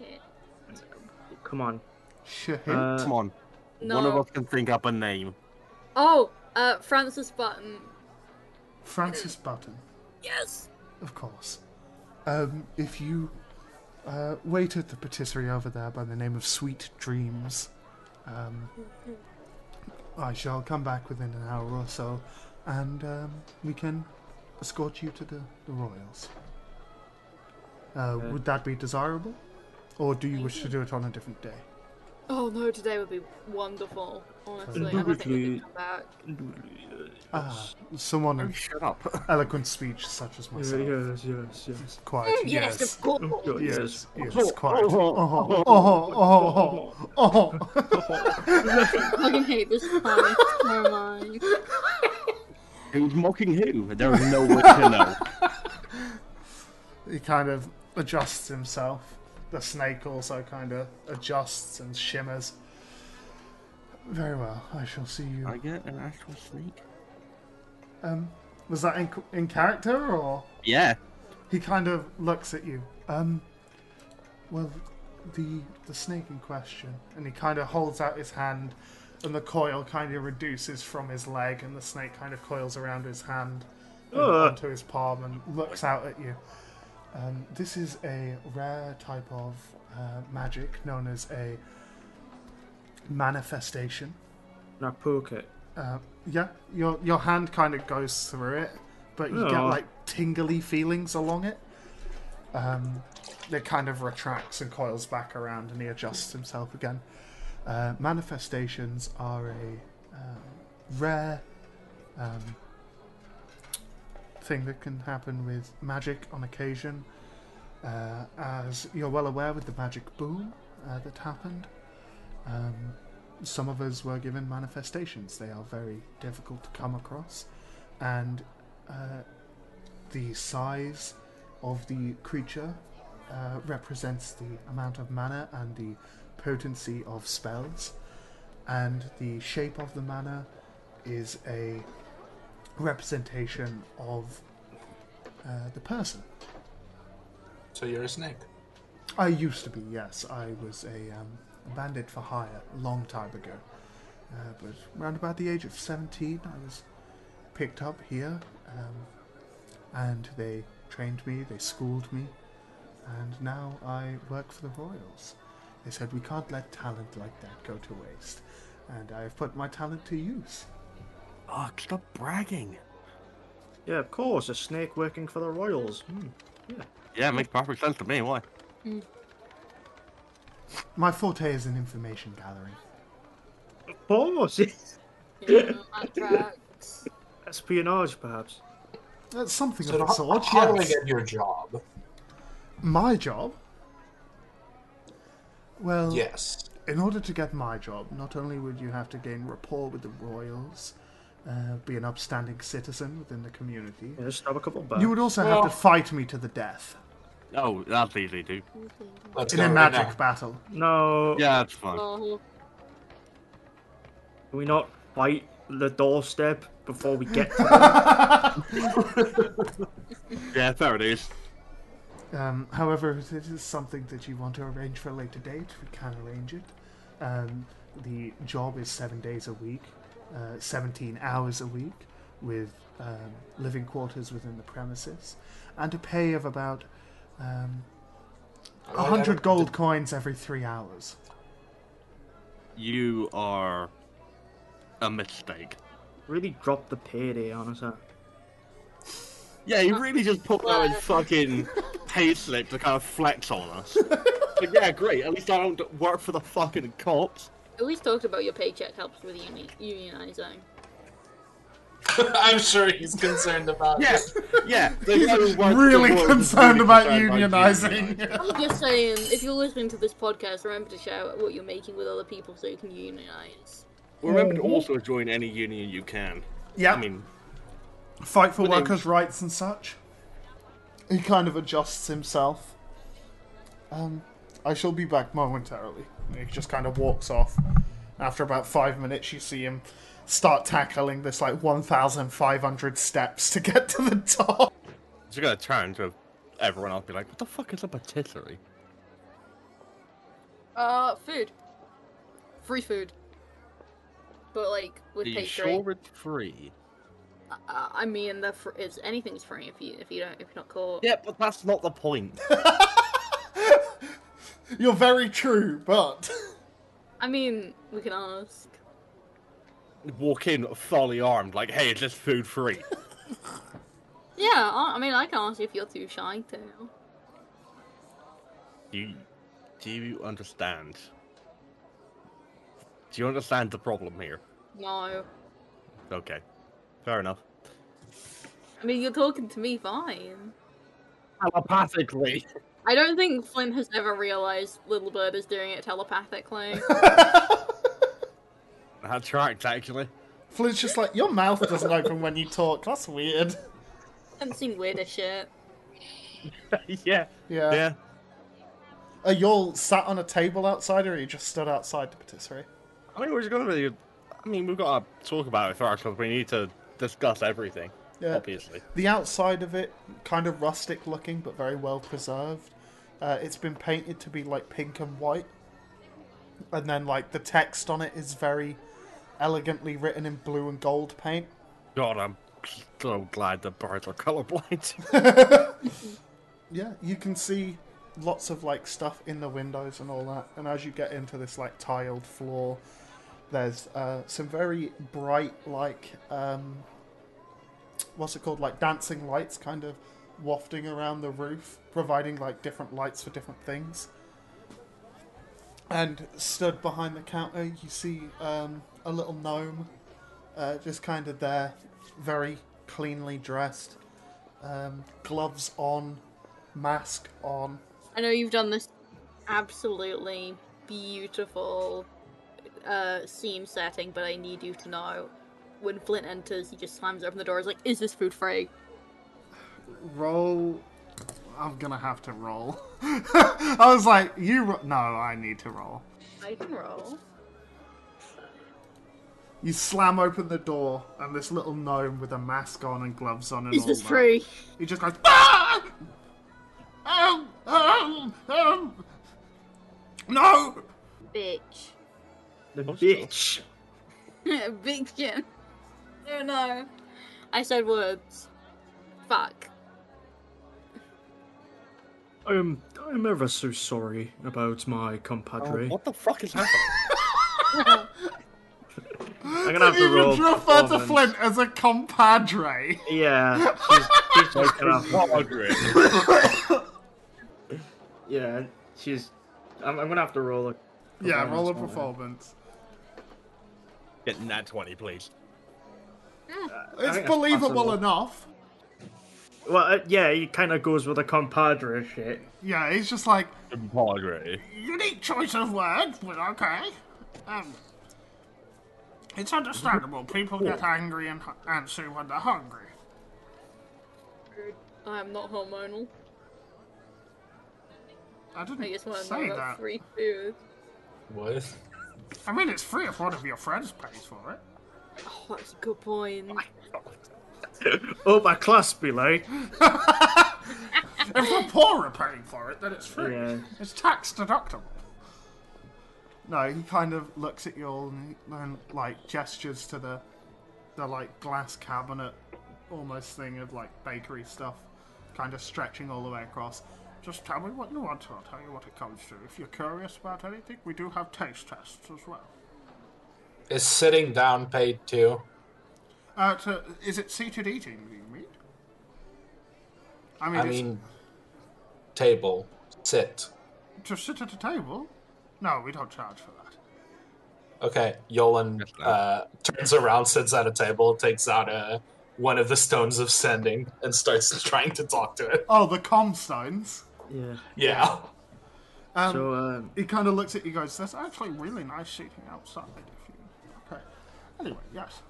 Yeah. Come on. Shahid? Uh, Come on. No. One of us can think up a name. Oh, uh, Francis Button. Francis Button, Yes. Of course. Um, if you uh, wait at the patisserie over there by the name of Sweet Dreams, um, I shall come back within an hour or so, and um, we can escort you to the, the Royals. Uh, Okay. Would that be desirable? Or do you wish to do it on a different day? Oh no, today would be wonderful. Honestly, I don't think we Typically- can come back. Ah, someone of Shut up. eloquent speech such as myself. Yes, yes, yes. Quite, Mm, yes, yes. of course. Oh, Yes, yes. yes, quite. Oh, oh, oh, oh, oh. I fucking hate this time. Never mind. Who's mocking who? There is no way to know. He kind of adjusts himself. The snake also kind of adjusts and shimmers. Very well, I shall see you. I get an actual snake. Um, was that in, in character or? Yeah. He kind of looks at you. Um, well, the the snake in question, and he kind of holds out his hand, and the coil kind of reduces from his leg, and the snake kind of coils around his hand and Ugh. onto his palm and looks out at you. Um, this is a rare type of uh, magic known as a manifestation. Now poke it. Uh, yeah, your your hand kind of goes through it, but you get like tingly feelings along it. Um, it kind of retracts and coils back around, and he adjusts himself again. Uh, manifestations are a um, rare um, thing that can happen with magic on occasion. Uh, as you're well aware with the magic boom uh, that happened, um, some of us were given manifestations. They are very difficult to come across, and uh, the size of the creature uh, represents the amount of mana and the potency of spells, and the shape of the mana is a representation of uh, the person. So you're a snake. I used to be, yes. I was a, um, a bandit for hire a long time ago. Uh, but around about the age of 17, I was picked up here, um, and they trained me, they schooled me, and now I work for the Royals. They said we can't let talent like that go to waste, and I have put my talent to use. Oh, stop bragging. Yeah, of course, a snake working for the Royals. Hmm. Yeah, it makes perfect sense to me. Why? My forte is in information gathering. Of course. Yeah, that tracks. Espionage, perhaps. That's something So of the how, sort, how do I yes. get your job? My job? Well, Yes. In order to get my job, not only would you have to gain rapport with the royals, uh, be an upstanding citizen within the community, Yeah, just stab a couple back. you would also have to fight me to the death Oh, that's easy, too. Let's in go a right magic now. battle. No. Yeah, that's fine. Oh, Can we not fight the doorstep before we get to them? Yeah, there it is. Um, however, if it is something that you want to arrange for a later date, we can arrange it. Um, the job is seven days a week, uh, 17 hours a week, with um, living quarters within the premises, and a pay of about um, I- I 100 don't- gold coins every three hours. You are a mistake. really dropped the payday on us, huh? Yeah, he really just put that in fucking payslip to kind of flex on us. But yeah, great. At least I don't work for the fucking cops. at least talked about your paycheck helps with uni- unionizing. I'm sure he's concerned about Yeah, it. yeah. there's no work for really concerned about concerned unionizing. I'm just saying, if you're listening to this podcast, remember to shout what you're making with other people so you can unionize. Remember to also join any union you can. yeah, I mean, fight for But then- workers' rights and such. He kind of adjusts himself. Um, I shall be back momentarily. He just kind of walks off. After about five minutes, you see him start tackling this like 1,500 steps to get to the top. just gonna turn to everyone else and be like, what the fuck is a patisserie? Uh, food. Free food. But like with Are you Patreon, sure it's free? uh, I mean, the fr- it's anything's free if you if you don't if you're not caught. Yeah, but that's not the point. You're very true, but I mean, we can ask. Walk in fully armed, like, hey, is this food free? Yeah, I, I mean, I can ask you if you're too shy to. Do you, do you understand? Do you understand the problem here? No, Okay, fair enough. I mean you're talking to me fine. Telepathically. I don't think Flint has ever realized Little Bird is doing it telepathically. That's right, actually. Flint's just like, your mouth doesn't open when you talk. That's weird. I've seen weirder shit. yeah. Yeah. Yeah. Are you all sat on a table outside, or are you just stood outside to patisserie? I mean, we're just gonna be. I mean, we've got to talk about it first because we need to discuss everything. Yeah. Obviously. The outside of it, kind of rustic looking, but very well preserved. Uh, it's been painted to be like pink and white, and then like the text on it is very elegantly written in blue and gold paint. God, I'm so glad the birds are colorblind. Yeah, you can see lots of like stuff in the windows and all that. And as you get into this like tiled floor, there's uh, some very bright like um, what's it called like dancing lights kind of wafting around the roof, providing like different lights for different things. And stood behind the counter, you see um, a little gnome, uh, just kind of there, very cleanly dressed, um, gloves on, mask on. I know you've done this absolutely beautiful uh, scene setting, but I need you to know when Flint enters, he just slams open the door. He's like, "Is this food free?" Roll. I'm gonna have to roll. I was like, you. Ro- no, I need to roll. I can roll. You slam open the door, and this little gnome with a mask on and gloves on and Is all this that, free? He just goes. Ah! Oh, oh, oh. No! Bitch. The Oh, bitch. Big chin. Oh no. I said words. Fuck. I'm I'm ever so sorry about my compadre. what the fuck is happening? I'm gonna have to You roll. even refer to. Flint as a compadre. Yeah, she's, she's just gonna have yeah, she's. I'm, I'm gonna have to roll a. Yeah, roll a performance on her. performance. Get that 20, please. I It's believable enough. Well, uh, yeah, he kind of goes with the compadre shit. Yeah, he's just like, Compadre. unique choice of words, but okay. Um, it's understandable. People get angry and hu- answer when they're hungry. I'm not hormonal. I didn't I just want to say know about that. free food. What? I mean, it's free if one of your friends pays for it. Oh, that's a good point. oh, my class be like. If the poor are paying for it, then it's free. Yeah. It's tax deductible. No, he kind of looks at you all and, and like gestures to the the like glass cabinet almost thing of like bakery stuff, kind of stretching all the way across. Just tell me what you want, I'll tell you what it comes to. If you're curious about anything, we do have taste tests as well. Is sitting down paid too? Uh, to, is it seated eating, do you mean? I mean, I mean, table, sit. to sit at a table? No, we don't charge for that. Okay, Yolan uh, turns around, sits at a table, takes out a, one of the stones of sending, and starts trying to talk to it. Oh, the comstones. Yeah. Yeah. Um, So, um, he kind of looks at you, goes, "There's actually really nice seating outside." If you okay. Anyway, yes.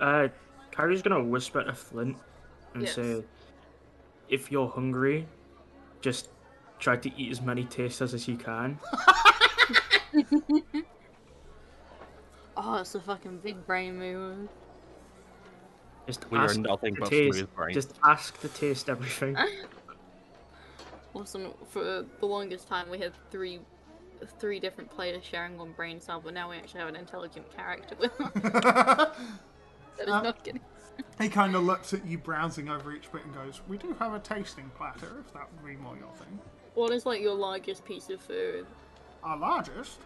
uh, Kyrie's gonna whisper to Flint and Yes. say, "If you're hungry, just try to eat as many tasters as you can." Oh, it's a fucking big brain move. Just We are ask nothing to but taste. smooth brains. Just ask to taste everything. Awesome. For the longest time, we had three three different players sharing one brain cell, but now we actually have an intelligent character with us. that is Uh, not getting. he kind of looks at you browsing over each bit and goes, "We do have a tasting platter, if that would be more your thing. What is like your largest piece of food? Our largest.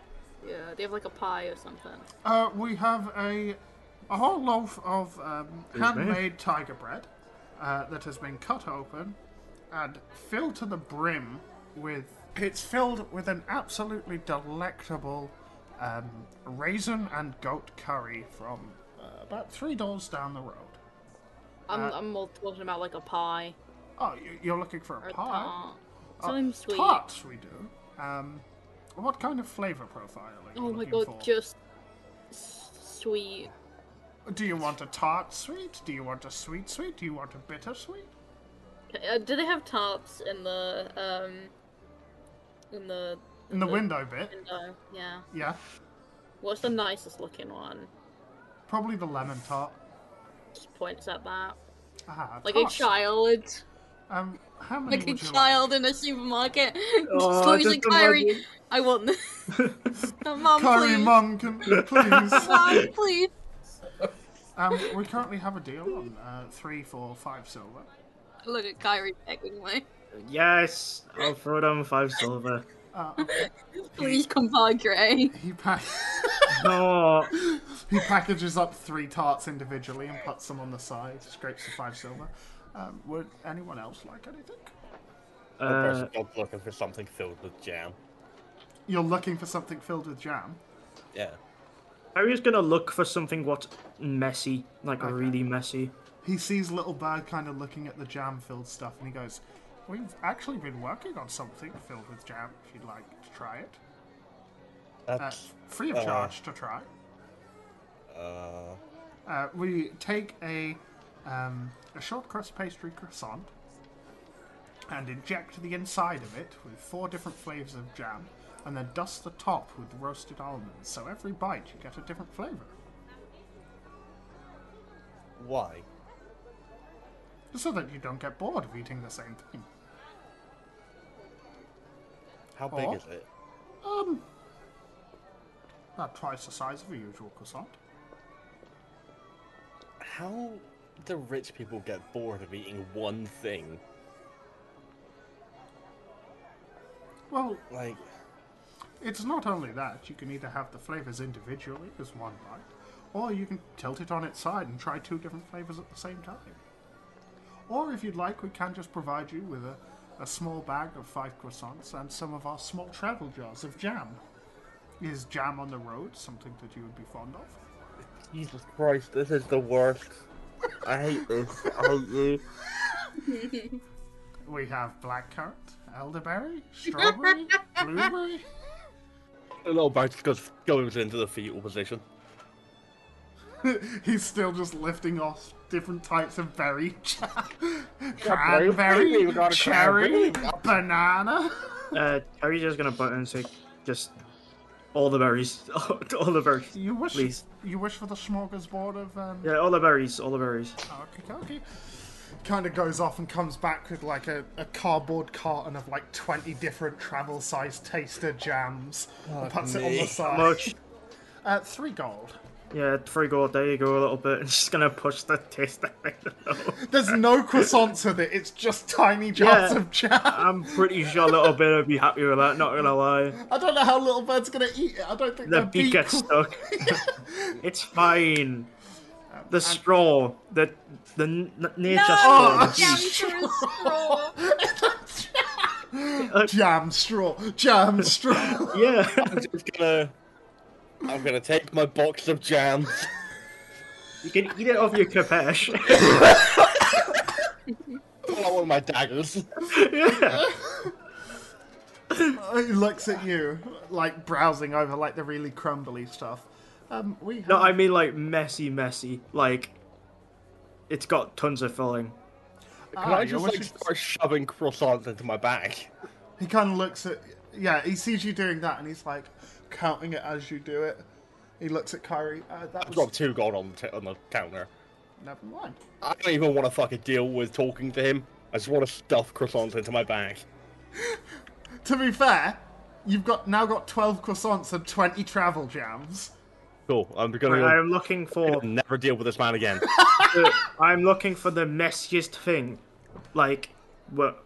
Yeah, do you have like a pie or something? Uh, we have a a whole loaf of um, handmade tiger bread uh, that has been cut open and filled to the brim with. It's filled with an absolutely delectable um, raisin and goat curry from uh, about three doors down the road. I'm Uh, I'm more talking about like a pie Oh, you- you're looking for a a pie? tart. Uh, sweet. Tarts, we do. Um, what kind of flavor profile are you Oh my god, for? just s- sweet. Do you want a tart sweet? Do you want a sweet sweet? Do you want a bitter sweet? Uh, do they have tarts in the um in the In the window bit, window? Yeah. yeah. What's the nicest looking one? Probably the lemon tart. Just points at that. Ah, Like tarts. a child. Um, Like a would you child in a supermarket. Oh, Squeezing just Kyrie. I want this. Mom. Kyrie, please. mum, can please. Mom, please. um, we currently have a deal on uh, three, four, five silver. Look at Kyrie begging me. Yes, I'll throw down five silver. Uh, okay. Please, compadre. he pack- No, he packages up three tarts individually and puts them on the side. Scrapes the five silver. Um, would anyone else like anything? I'm uh, looking for something filled with jam. You're looking for something filled with jam. Yeah. Harry's gonna look for something what's messy, like Okay. really messy. He sees Little Bird kind of looking at the jam filled stuff and he goes, We've actually been working on something filled with jam if you'd like to try it. Uh, That's free of uh, charge to try. uh, Uh, we take a, um, a short crust pastry croissant and inject the inside of it with four different flavors of jam and then dust the top with roasted almonds. So every bite you get a different flavor. why? So that you don't get bored of eating the same thing. How big Oh. is it? Um, about twice the size of a usual croissant. How do rich people get bored of eating one thing? Well, Like, it's not only that. You can either have the flavors individually as one bite, or you can tilt it on its side and try two different flavors at the same time. Or if you'd like, we can just provide you with a, a small bag of five croissants and some of our small travel jars of jam. Is jam on the road something that you would be fond of? Jesus Christ, this is the worst. I hate this. I hate you. We have blackcurrant, elderberry, strawberry, blueberry. The little bird just goes, goes into the fetal position. He's still just lifting off different types of berry. blueberry, cranberry, we got a cherry, cranberry, banana. Uh, Harry's just gonna button and say, just all the berries, all the berries, You wish please. you wish for the smorgasbord of um Yeah, all the berries, all the berries. okay, okay. Kind of goes off and comes back with like a, a cardboard carton of like 20 different travel sized taster jams and puts it on the side. Much. Uh, three gold. Yeah, three gold. There you go, a little bit. And she's gonna push the taste thing. There's no croissants with it, it's just tiny jars Yeah. of jam. I'm pretty sure Little Bird would be happy with that. Not gonna lie. I don't know how Little Bird's gonna eat it. I don't think The beak beak- gets stuck. it's fine. The straw, the the n- nature No! straw. Oh, jam through straw. Jam straw. Jam straw. Yeah. I'm just gonna. I'm gonna take my box of jams. You can eat it off your capeche. Pull out one of my daggers. yeah. he looks at you, like browsing over like the really crumbly stuff. Um, we have... No, I mean like messy, messy. Like it's got tons of filling. Can Ah, I just like wishing- start shoving croissants into my bag? He kind of looks at, yeah, he sees you doing that, and he's like counting it as you do it. He looks at Kyrie. Uh, that I was got two gold on the, t- on the counter. never mind. I don't even want to fucking deal with talking to him. I just want to stuff croissants into my bag. To be fair, You've got now got twelve croissants and twenty travel jams. Cool. I'm gonna I am looking for. never deal with this man again. I'm looking for the messiest thing, like what?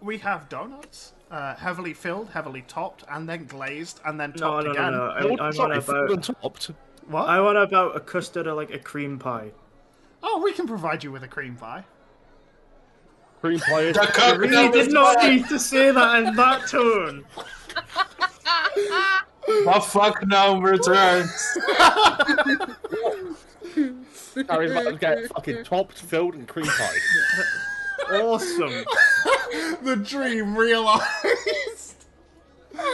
We have donuts, uh, heavily filled, heavily topped, and then glazed, and then No, topped no, no, again. no. I, Oh, I want sorry, filled and about. topped. What? I want about a custard or like a cream pie. Oh, we can provide you with a cream pie. Cream pie is The cook You did not what- need to say that in that tone. The fuck no returns. Harry's about to get fucking topped, filled, and cream pie. Awesome. the dream realized.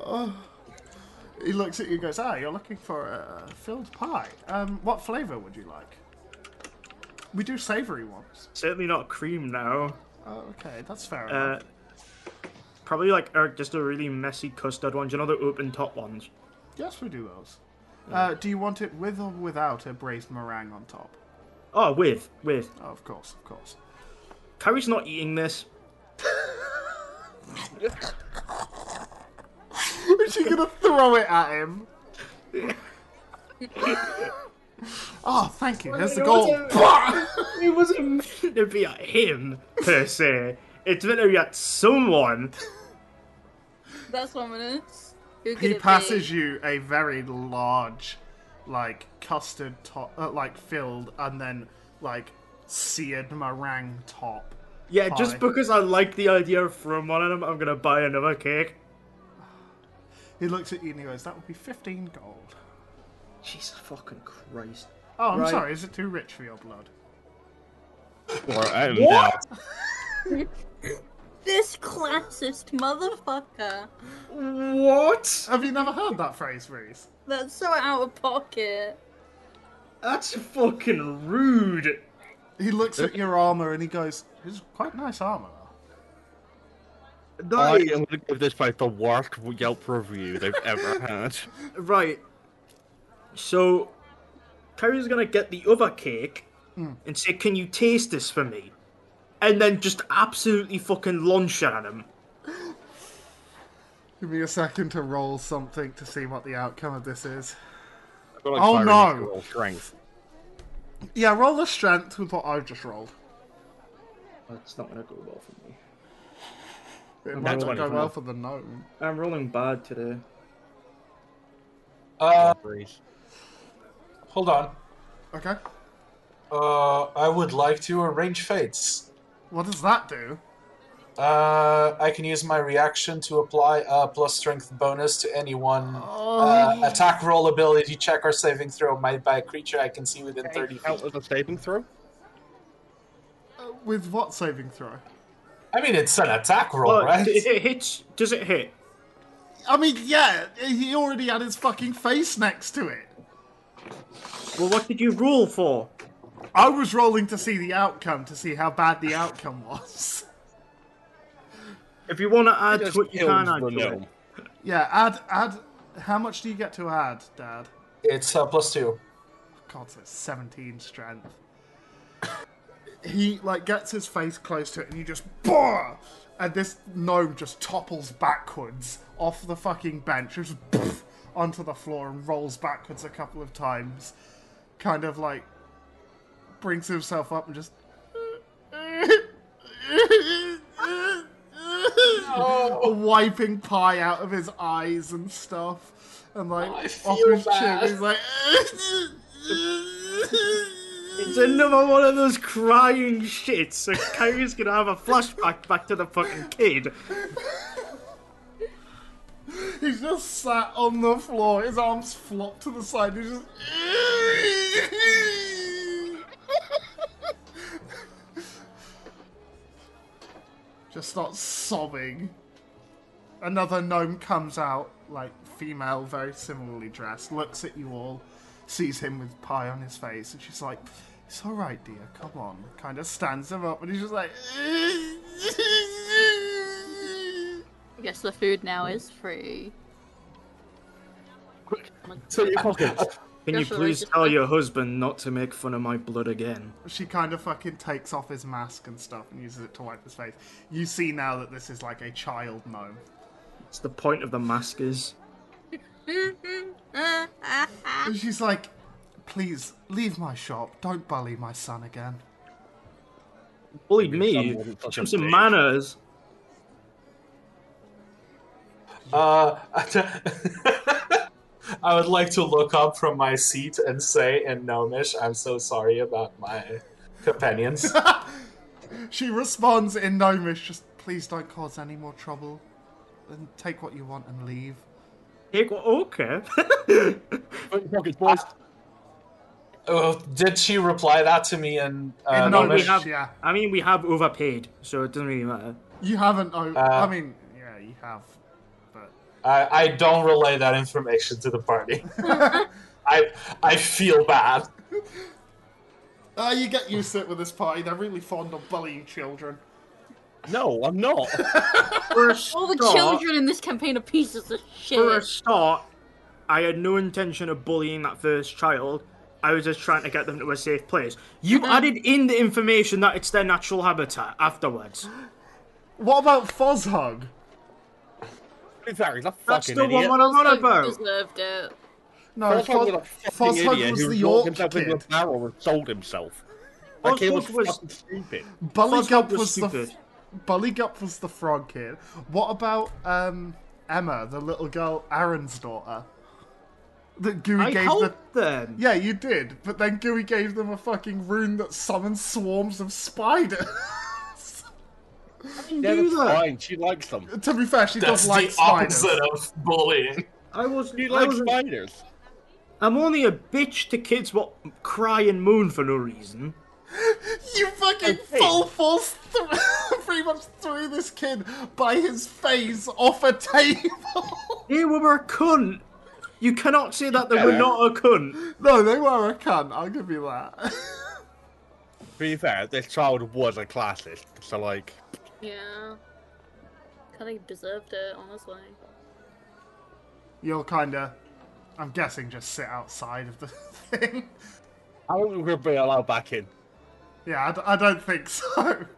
oh. He looks at you and goes, Ah, you're looking for a filled pie. Um, what flavour would you like? We do savoury ones. Certainly not cream now. Oh, okay, that's fair enough. Uh, probably like uh, just a really messy custard one. Do you know the open top ones? Yes, we do those. Uh, do you want it with or without a braised meringue on top? Oh, with with. Oh, of course, of course. Carrie's not eating this. Is she gonna throw it at him? oh, thank you. There's the goal. It wasn't meant to be at him per se. It's meant to be at someone. That's one minute. Who could he it passes be? you a very large, like custard top, uh, like filled, and then like seared meringue top. Yeah, just because I like the idea from one of them, I'm gonna buy another cake. He looks at you and he goes, "That would be fifteen gold." Jesus fucking Christ. Oh, I'm Right. sorry. Is it too rich for your blood? Or I am now. This classist motherfucker. What? Have you never heard that phrase, Reese? That's so out of pocket. That's fucking rude. He looks at your armor and he goes, "It's quite nice armor." though." I That am gonna give this place the worst Yelp review they've ever had. right. So, Carrie's gonna get the other cake hmm. and say, "Can you taste this for me?" And then just absolutely fucking launch at him. Give me a second to roll something to see what the outcome of this is. I feel like Oh, no. roll Strength. Yeah, roll the strength with what I've just rolled. That's not gonna go well for me. It I'm might not rolling go well it. for the gnome. I'm rolling bad today. Uh, hold on. Okay. Uh, I would like to arrange fates. What does that do? Uh, I can use my reaction to apply a plus strength bonus to anyone Oh. uh, attack roll ability check or saving throw made by a creature I can see within 30 Out feet. of the saving throw? With what saving throw? I mean, it's an attack roll, Well, right? if it hits, does it hit? I mean, yeah, he already had his fucking face next to it. Well, what did you roll for? I was rolling to see the outcome, to see how bad the outcome was. If you want to add to it, you can add to it. Yeah, add, add. How much do you get to add, Dad? It's uh, plus two. God, so it's 17 strength. He like gets his face close to it, and you just BOOH! and this gnome just topples backwards off the fucking bench, just poof, onto the floor and rolls backwards a couple of times, kind of like brings himself up and just. Wiping pie out of his eyes and stuff, and like I off feel his chin, he's like. It's another one of those crying shits. So Kyrie's gonna have a flashback back to the fucking kid. He's just sat on the floor, his arms flopped to the side, he's just. Just starts sobbing. Another gnome comes out, like female, very similarly dressed, looks at you all, sees him with pie on his face, and she's like, It's alright, dear, come on. Kind of stands him up, and he's just like. I guess the food now is free. Quick, so your pockets. Can you please tell your husband not to make fun of my blood again? She kind of fucking takes off his mask and stuff and uses it to wipe his face. You see now that this is like a child gnome. It's the point of the mask is. And she's like, please, leave my shop. Don't bully my son again. Bullied me. son wasn't such Show some manners. Uh, I would like to look up from my seat and say in Gnomish, I'm so sorry about my companions. She responds in gnomish, just please don't cause any more trouble. And take what you want and leave. Hey, okay. Put pockets, boys. oh, did she reply that to me in, uh, in no, we have- yeah. I mean, we have overpaid, so it doesn't really matter. You haven't. Oh, Uh, I mean, yeah, you have. But I, I don't relay that information to the party. I I feel bad. uh, you get used to it with this party. They're really fond of bullying children. No, I'm not. For a All the children in this campaign are pieces of shit. For a start, I had no intention of bullying that first child. I was just trying to get them to a safe place. You added in the information that it's their natural habitat afterwards. What about Fozhug? He's a That's the idiot. one I'm on about. deserved it. No, Fozhug was a Foz- fucking Fozhug idiot was the walked York himself kid. into a barrel and sold himself. That kid was, was- fucking stupid. Bullygup Fozhug was was the stupid. Bullygup was the frog kid. What about um Emma, the little girl, Aaron's daughter? That Gooey I gave the. helped them. Yeah, you did, but then Gooey gave them a fucking rune that summons swarms of spiders. I didn't Yeah, do that's that. fine. She likes them. to be fair, she That's does like spiders. the opposite of bullying. I was. She I likes spiders. I'm only a bitch to kids what cry and moan for no reason. You fucking Hey. full force th- pretty much threw this kid by his face off a table. They were a cunt. You cannot say that they were not a cunt. no, they were a cunt. I'll give you that. To be fair, this child was a classist, so like, Yeah. Kind of deserved it, honestly. You'll kinda, I'm guessing, just sit outside of the thing. I don't think we'll be allowed back in. Yeah, I, d- I don't think so.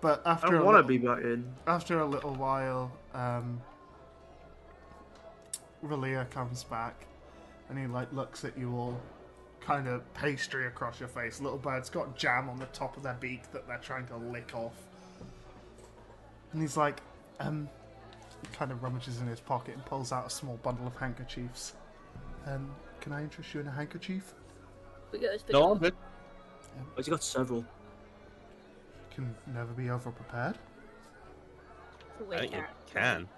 But I after don't want to be back in. after a little while, um, Relia comes back, and he like looks at you all, kind of pastry across your face. Little bird's got jam on the top of their beak that they're trying to lick off, and he's like, um, kind of rummages in his pocket and pulls out a small bundle of handkerchiefs. Um, can I interest you in a handkerchief? We go to No, I'm good. But he got several. Can never be over prepared. I think you can.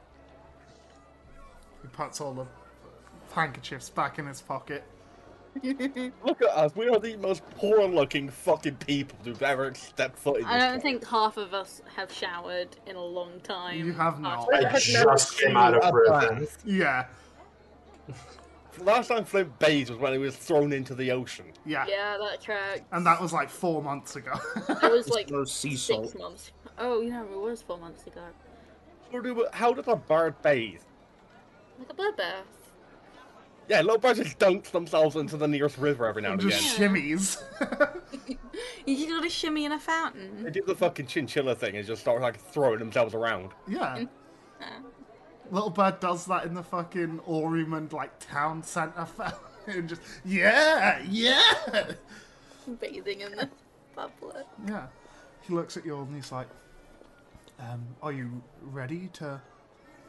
He puts all the handkerchiefs back in his pocket. Look at us. We are the most poor-looking fucking people who've ever stepped foot in this I don't place. think half of us have showered in a long time. You have not. after- I just came out of a prison. bath. Yeah, Last time Flint bathed was when he was thrown into the ocean. yeah, Yeah, that track. And that was like four months ago. it was like no sea six salt. months. Oh, you know, it was four months ago. How do- How does a bird bathe? Like a bird bath. Yeah, little birds just dunk themselves into the nearest river every now and Just again. shimmies. You just gotta shimmy in a fountain. They do the fucking chinchilla thing and just start like throwing themselves around. yeah. Little bird does that in the fucking Aurymond like town centre fa- and just yeah, yeah, Bathing in the public. yeah. He looks at you all and he's like, um, "Are you ready to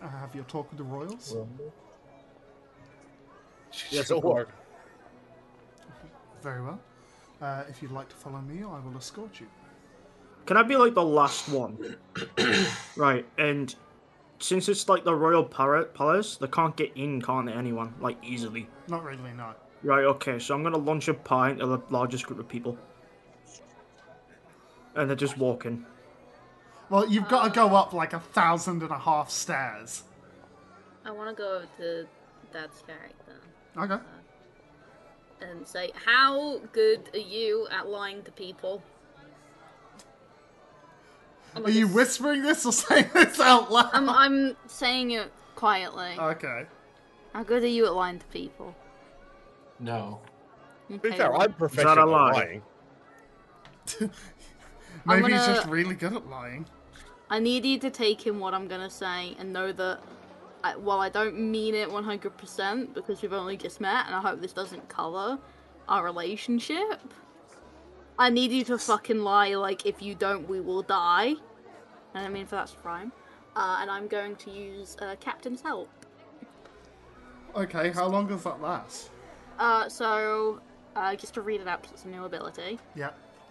uh, have your talk with the royals?" Yes, sure. Very well. Uh, if you'd like to follow me, I will escort you. Can I be like the last one? right, and since it's like the royal par- palace, they can't get in, can't they? Anyone like easily? Not really, not. Right, okay. So I'm gonna launch a pie into the largest group of people, and they're just walking. Well, you've got to go up like a thousand and a half stairs. I wanna go over to Dad's character Okay. and say, How good are you at lying to people? I'm Are you a s- whispering this or saying this out loud? I'm, I'm saying it quietly. Okay. How good are you at lying to people? No. To be Okay, fair, I'm professional a at lie? lying. Maybe he's gonna- just really good at lying. I need you to take in what I'm gonna say and know that I, while I don't mean it 100% because we've only just met and I hope this doesn't color our relationship, I need you to fucking lie like if you don't, we will die. And I mean for that's rhyme. Uh, and I'm going to use uh, Captain's Help. Okay, how long does that last? Uh, so, uh, just to read it out because it's a new ability. Yeah.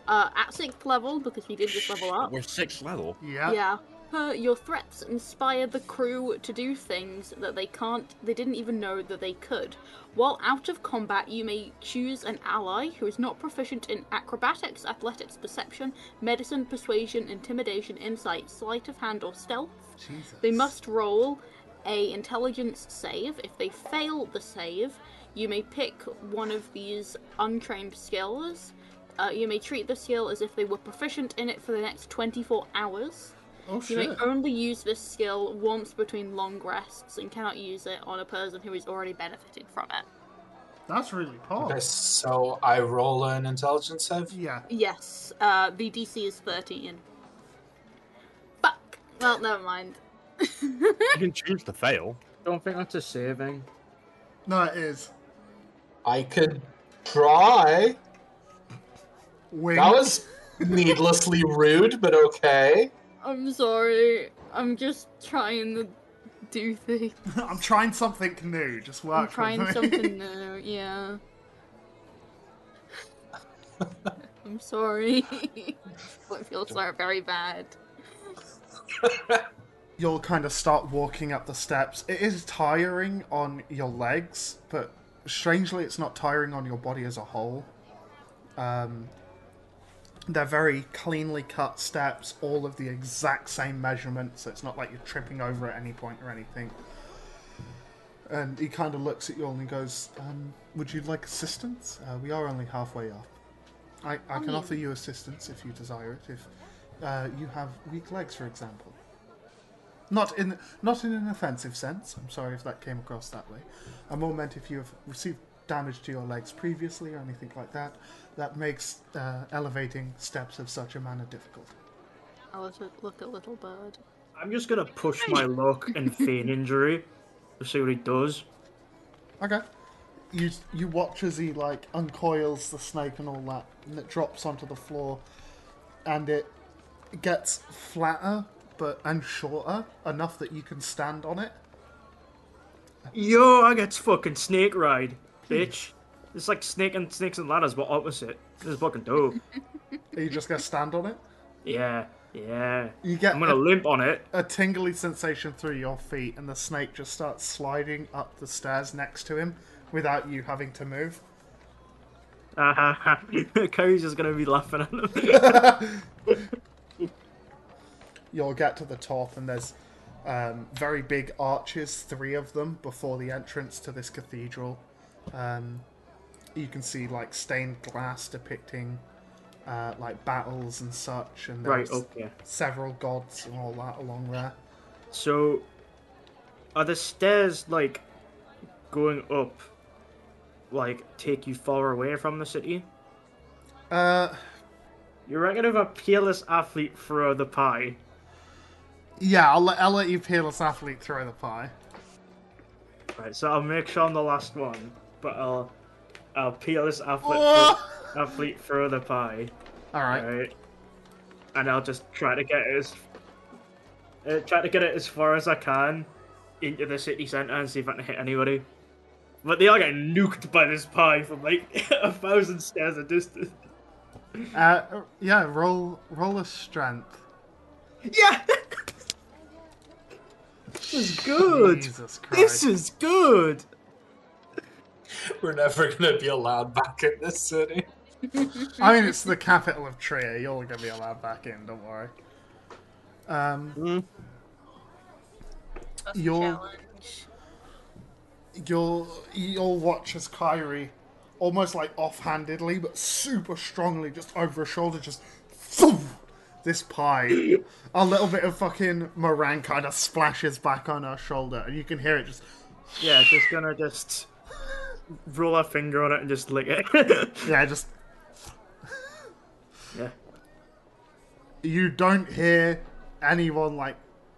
Uh, at 6th level, because we did just level up. We're sixth level. Yeah. Yeah. Your threats inspire the crew to do things that they can't, they didn't even know that they could. While out of combat, you may choose an ally who is not proficient in acrobatics, athletics, perception, medicine, persuasion, intimidation, insight, sleight of hand, or stealth. Jesus. They must roll a intelligence save. If they fail the save, you may pick one of these untrained skills. Uh, you may treat the skill as if they were proficient in it for the next 24 hours. Oh You shit. may only use this skill once between long rests and cannot use it on a person who is already benefiting from it. That's really poor. Okay, so I roll an intelligence save. Yeah. Yes, uh, the DC is 13. Fuck! Well, never mind. You can choose to fail. Don't think that's a saving. No, it is. I could try. Wing. That was needlessly rude, but okay. I'm sorry. I'm just trying to do things. I'm trying something new. Just work. I'm with trying me. something new, yeah. I'm sorry. I feel so very bad. You'll kind of start walking up the steps. It is tiring on your legs, but strangely, it's not tiring on your body as a whole. Um, they're very cleanly cut steps, all of the exact same measurements, so it's not like you're tripping over at any point or anything. And he kind of looks at you all and he goes, um, Would you like assistance? Uh, we are only halfway up. I, I can mean- offer you assistance if you desire it, if uh, you have weak legs, for example. Not in not in an offensive sense. I'm sorry if that came across that way. I more meant if you have received damage to your legs previously or anything like that, that makes uh, elevating steps of such a manner difficult. I'll look, look at Little Bird. I'm just gonna push my luck and feign injury to see what he does. Okay. You you watch as he like uncoils the snake and all that, and it drops onto the floor, and it gets flatter but and shorter enough that you can stand on it. Yo, I get fucking snake ride, bitch. It's like snake and snakes and ladders, but opposite. This is fucking dope. Are you just gonna stand on it? Yeah, yeah. You get I'm gonna a, limp on it. a tingly sensation through your feet, and the snake just starts sliding up the stairs next to him without you having to move. Ha ha. Kyrie's just gonna be laughing at him. You'll get to the top, and there's um, very big arches, three of them, before the entrance to this cathedral. Um, you can see like stained glass depicting uh, like battles and such, and right, there's okay. several gods and all that along there. So, are the stairs like going up, like take you far away from the city? Uh, You reckon if a peerless athlete throw the pie? yeah, I'll let, I'll let you peerless athlete throw the pie. Right, so I'll make sure I'm the last one, but I'll I'll peerless athlete Oh! athlete throw the pie. All right. Right. And I'll just try to get it as uh, try to get it as far as I can into the city centre and see if I can hit anybody. But they are getting nuked by this pie from like a thousand stairs of distance. Uh, yeah, roll roll a strength. Yeah. this is good. Jesus Christ. This is good. We're never gonna be allowed back in this city. I mean, it's the capital of Trier. You're gonna be allowed back in. Don't worry. Um, That's a You'll- you'll you'll watch as Kyrie, almost like offhandedly but super strongly, just over her shoulder, just thump, this pie. a little bit of fucking meringue kind of splashes back on her shoulder, and you can hear it just. Yeah, just gonna just roll our finger on it and just lick it. Yeah, just yeah. you don't hear anyone like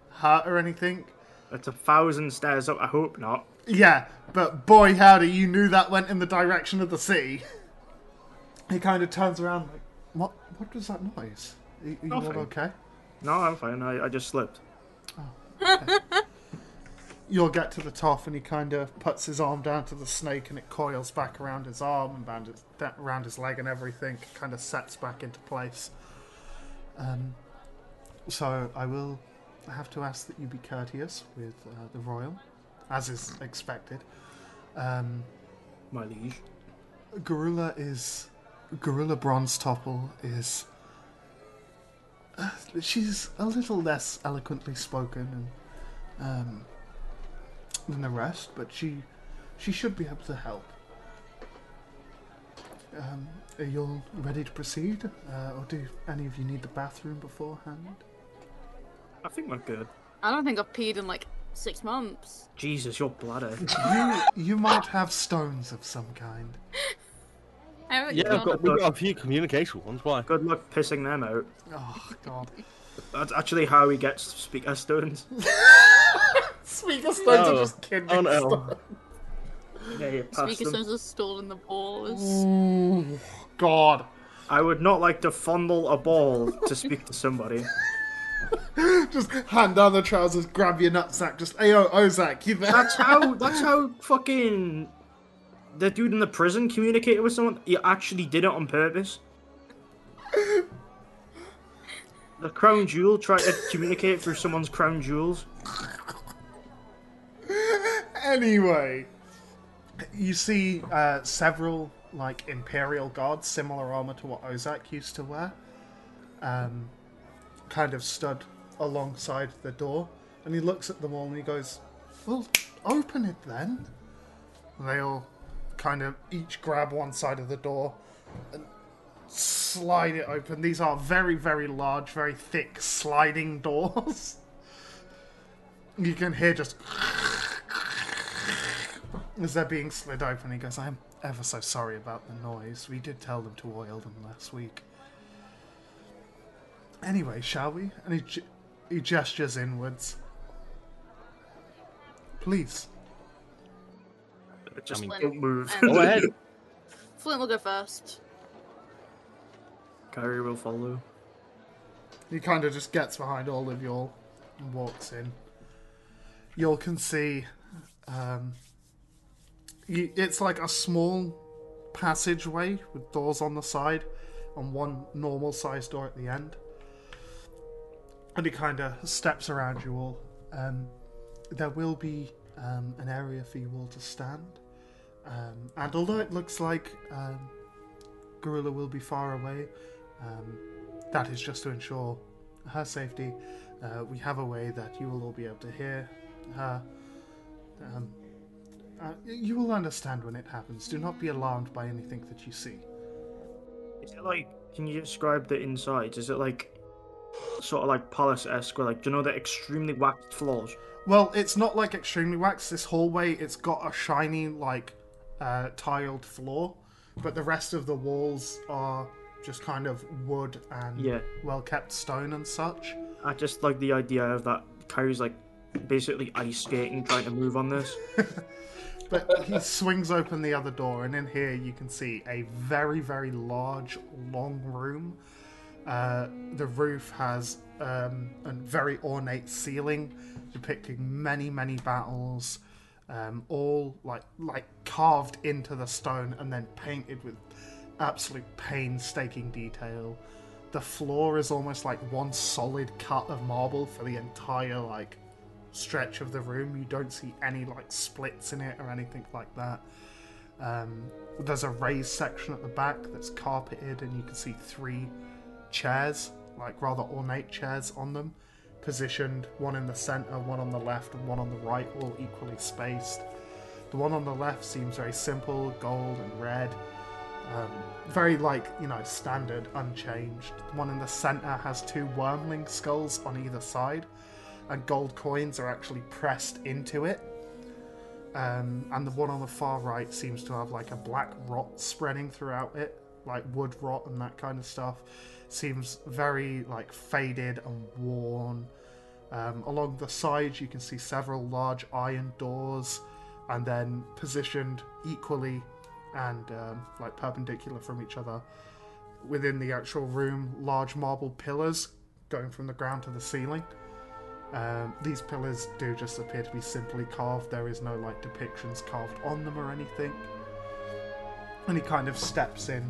hurt or anything. It's a thousand stairs up. I hope not. Yeah, but boy howdy, you knew that went in the direction of the sea. He kind of turns around like, what? What was that noise? Are, are you all okay? No, I'm fine. I, I just slipped. Oh, You'll get to the top, and he kind of puts his arm down to the snake, and it coils back around his arm and around his, around his leg, and everything kind of sets back into place. Um, so I will have to ask that you be courteous with uh, the royal, as is expected. Um, My liege. Garula is Garula Bronzetopple is uh, she's a little less eloquently spoken and um, than the rest, but she she should be able to help. Um, are you all ready to proceed, uh, or do any of you need the bathroom beforehand? I think we're good. I don't think I've peed in like six months. Jesus, your bladder. You you might have stones of some kind. Yeah, gone I've got, we've got a few communication ones. Why? Good luck pissing them out. Oh God! That's actually how he gets speaker stones. Speaker oh. stones Oh. are just kidney Oh no. stones. Yeah, Speaker them. stones are stored in the balls. Ooh, God. I would not like to fondle a ball to speak to somebody. Just hand down the trousers, grab your nutsack, just, hey, yo, Ozak, you there? That's how. That's how fucking the dude in the prison communicated with someone. He actually did it on purpose. The crown jewel tried to communicate through someone's crown jewels. Anyway, you see uh, several, like, Imperial guards, similar armor to what Ozak used to wear, um, kind of stood alongside the door, and he looks at them all and he goes, well, open it then. And they all kind of each grab one side of the door and slide it open. These are very, very large, very thick sliding doors. You can hear just as they're being slid open. He goes, "I'm ever so sorry about the noise. We did tell them to oil them last week." Anyway, shall we? And he, he gestures inwards. Please. Just mean, don't move. and- Go ahead. Flint will go first. Kyrie will follow. He kind of just gets behind all of y'all and walks in. Y'all can see um, you, it's like a small passageway with doors on the side and one normal sized door at the end. And he kind of steps around you all. Um, there will be um, an area for you all to stand. Um, and although it looks like um, Garula will be far away, um, that is just to ensure her safety. Uh, we have a way that you will all be able to hear her. Um, uh, you will understand when it happens. Do not be alarmed by anything that you see. Is it like? Can you describe the insides? Is it like sort of like palace-esque, where like do you know the extremely waxed floors? Well, it's not like extremely waxed. This hallway, it's got a shiny, like, uh, tiled floor, but the rest of the walls are just kind of wood and Yeah. well kept stone and such. I just like the idea of that. Kyrie's like basically ice skating, trying to move on this. But he swings open the other door, and in here you can see a very, very large, long room. Uh, the roof has um, a very ornate ceiling depicting many, many battles, um, all like like carved into the stone and then painted with absolute painstaking detail. The floor is almost like one solid cut of marble for the entire like stretch of the room. You don't see any like splits in it or anything like that. Um, there's a raised section at the back that's carpeted, and you can see three chairs, like rather ornate chairs on them, positioned one in the center, one on the left, and one on the right, all equally spaced. The one on the left seems very simple, gold and red. Um, very like, you know, standard, unchanged. The one in the center has two wormling skulls on either side, and gold coins are actually pressed into it. um, and the one on the far right seems to have like a black rot spreading throughout it, like wood rot and that kind of stuff. Seems very like faded and worn. Um, along the sides, you can see several large iron doors, and then positioned equally and um, like perpendicular from each other within the actual room, large marble pillars going from the ground to the ceiling. Um, these pillars do just appear to be simply carved. There is no like depictions carved on them or anything. And he kind of steps in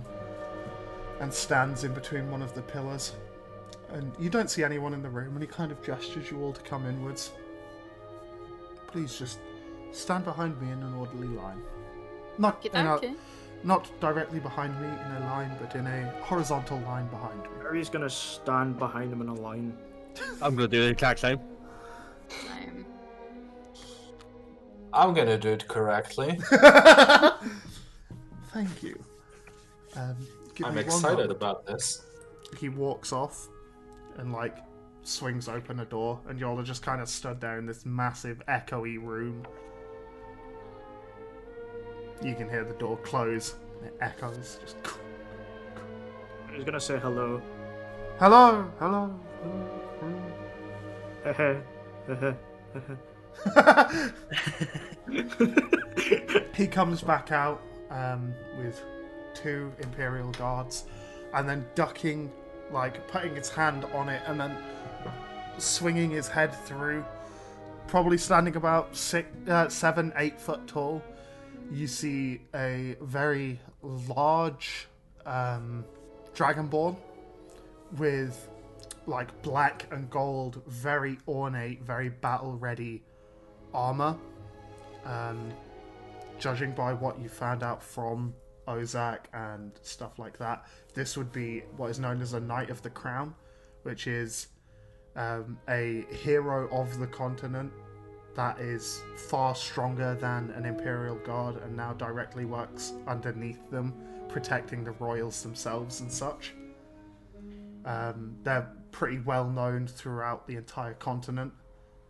and stands in between one of the pillars. And you don't see anyone in the room, and he kind of gestures you all to come inwards. Please just stand behind me in an orderly line. Not in a, not directly behind me in a line, but in a horizontal line behind me. Harry's gonna stand behind him in a line. I'm gonna do the exact same. Um, I'm gonna do it correctly. Thank you. Um, give I'm me excited about this. He walks off and like swings open a door, and y'all are just kind of stood there in this massive echoey room. You can hear the door close. And it echoes. Just He's gonna say hello. hello, hello. hello. Hehe. he comes back out um, with two Imperial guards and then ducking, like putting his hand on it and then swinging his head through. Probably standing about six, uh, seven, eight foot tall. You see a very large um, dragonborn with like black and gold, very ornate, very battle ready armor. Um, judging by what you found out from Ozak and stuff like that, this would be what is known as a Knight of the Crown, which is um, a hero of the continent that is far stronger than an Imperial Guard and now directly works underneath them, protecting the royals themselves and such. Um, they're pretty well known throughout the entire continent.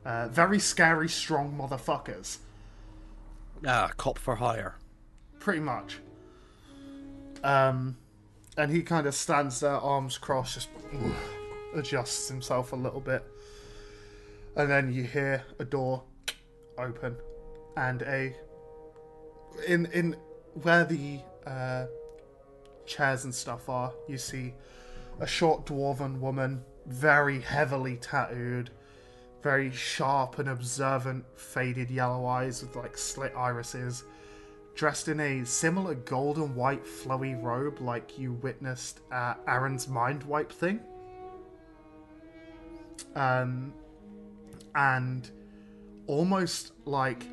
Uh, very scary, strong motherfuckers. Ah, cop for hire. Pretty much. Um, and he kind of stands there, arms crossed, just adjusts himself a little bit. And then you hear a door open, and a in in where the uh, chairs and stuff are, you see a short dwarven woman, very heavily tattooed, very sharp and observant, faded yellow eyes with like slit irises, dressed in a similar golden white flowy robe like you witnessed at Aaron's mind wipe thing. Um, and almost like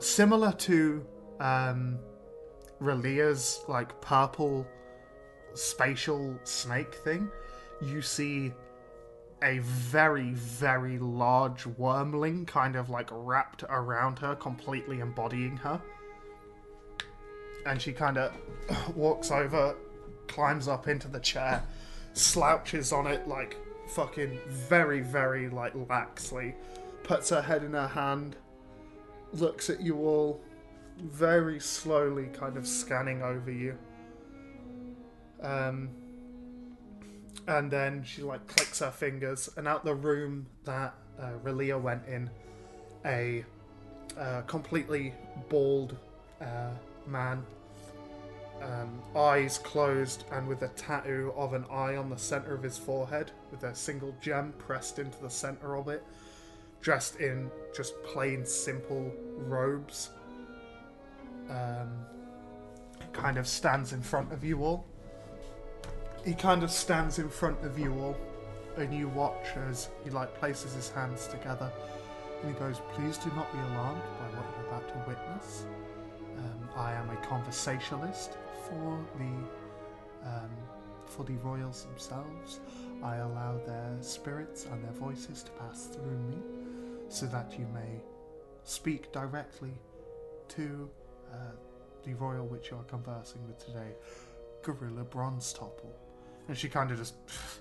similar to um, Relia's like purple spatial snake thing, you see a very, very large wormling kind of like wrapped around her, completely embodying her. And she kind of walks over, climbs up into the chair, slouches on it like fucking very, very like laxly, puts her head in her hand, looks at you all, very slowly kind of scanning over you. Um, and then she like clicks her fingers, and out the room that uh, Relia went in, a uh, completely bald uh, man, um, eyes closed, and with a tattoo of an eye on the center of his forehead, with a single gem pressed into the center of it, dressed in just plain, simple robes. Um, kind of stands in front of you all he kind of stands in front of you all, and you watch as he like places his hands together, and he goes, "Please do not be alarmed by what you're about to witness. Um, I am a conversationalist for the um, for the royals themselves. I allow their spirits and their voices to pass through me, so that you may speak directly to uh, the royal which you are conversing with today." Garula Bronzetopple. And she kind of just.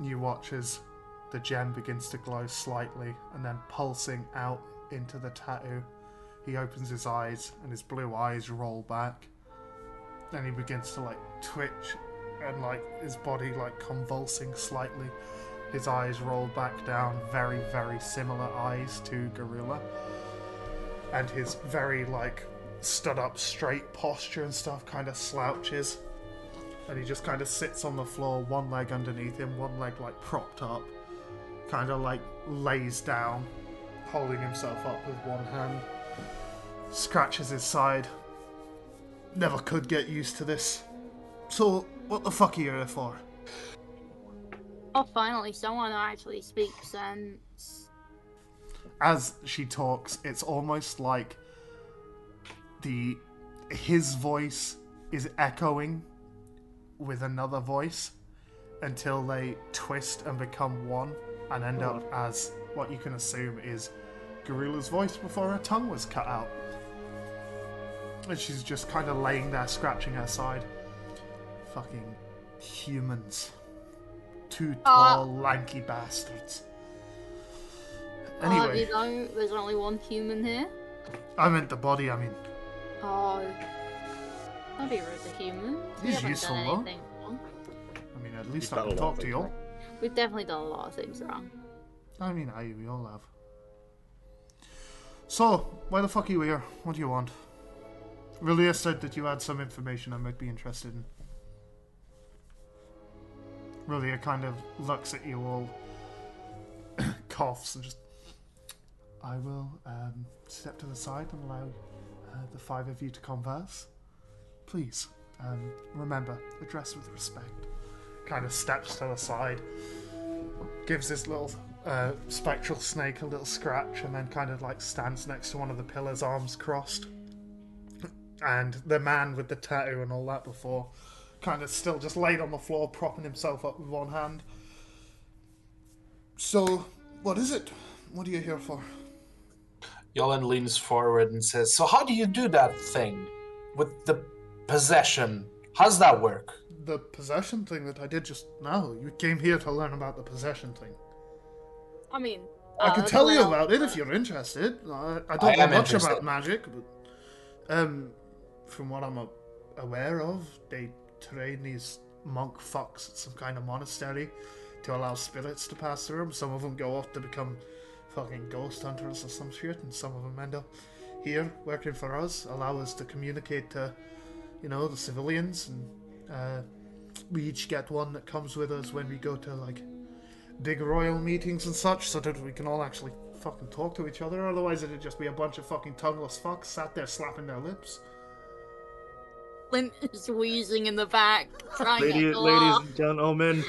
You watch as the gem begins to glow slightly and then pulsing out into the tattoo. He opens his eyes and his blue eyes roll back. Then he begins to like twitch and like his body like convulsing slightly. His eyes roll back down, very, very similar eyes to Garula. And his very like stood up straight posture and stuff kind of slouches. And he just kind of sits on the floor, one leg underneath him, one leg like propped up. Kind of like lays down, holding himself up with one hand. Scratches his side. Never could get used to this. So, what the fuck are you here for? Oh, finally, someone actually speaks sense. as she talks, it's almost like the his voice is echoing with another voice until they twist and become one and end up as what you can assume is Garula's voice before her tongue was cut out. And she's just kind of laying there scratching her side. Fucking humans. Two uh, tall, lanky bastards. Oh, Anyway. you know, there's only one human here. I meant the body, I mean. Oh, Bobby was a human. We He's haven't useful, though. I mean, at least He's I done can talk to you things all. We've definitely done a lot of things wrong. I mean, I, we all have. So, why the fuck are you here? What do you want? Relia said that you had some information I might be interested in. Relia kind of looks at you all, coughs, and just. I will um, step to the side and allow uh, the five of you to converse. Please, um, remember, address with respect. Kind of steps to the side, gives this little uh, spectral snake a little scratch, and then kind of like stands next to one of the pillars, arms crossed. And the man with the tattoo and all that before, kind of still just laid on the floor, propping himself up with one hand. So, what is it? What are you here for? Yolan leans forward and says, So, how do you do that thing with the possession? How's that work? The possession thing that I did just now. You came here to learn about the possession thing. I mean, I uh, can tell you about it if you're interested. I, I I don't know much interested. about magic, but um, from what I'm aware of, they train these monk fucks at some kind of monastery to allow spirits to pass through them. Some of them go off to become fucking ghost hunters or some shit, and some of them end up here working for us, allow us to communicate to, you know, the civilians, and uh, we each get one that comes with us when we go to like big royal meetings and such so that we can all actually fucking talk to each other. Otherwise, it'd just be a bunch of fucking tongueless fucks sat there slapping their lips. Flint is wheezing in the back, trying Lady, to ladies and gentlemen,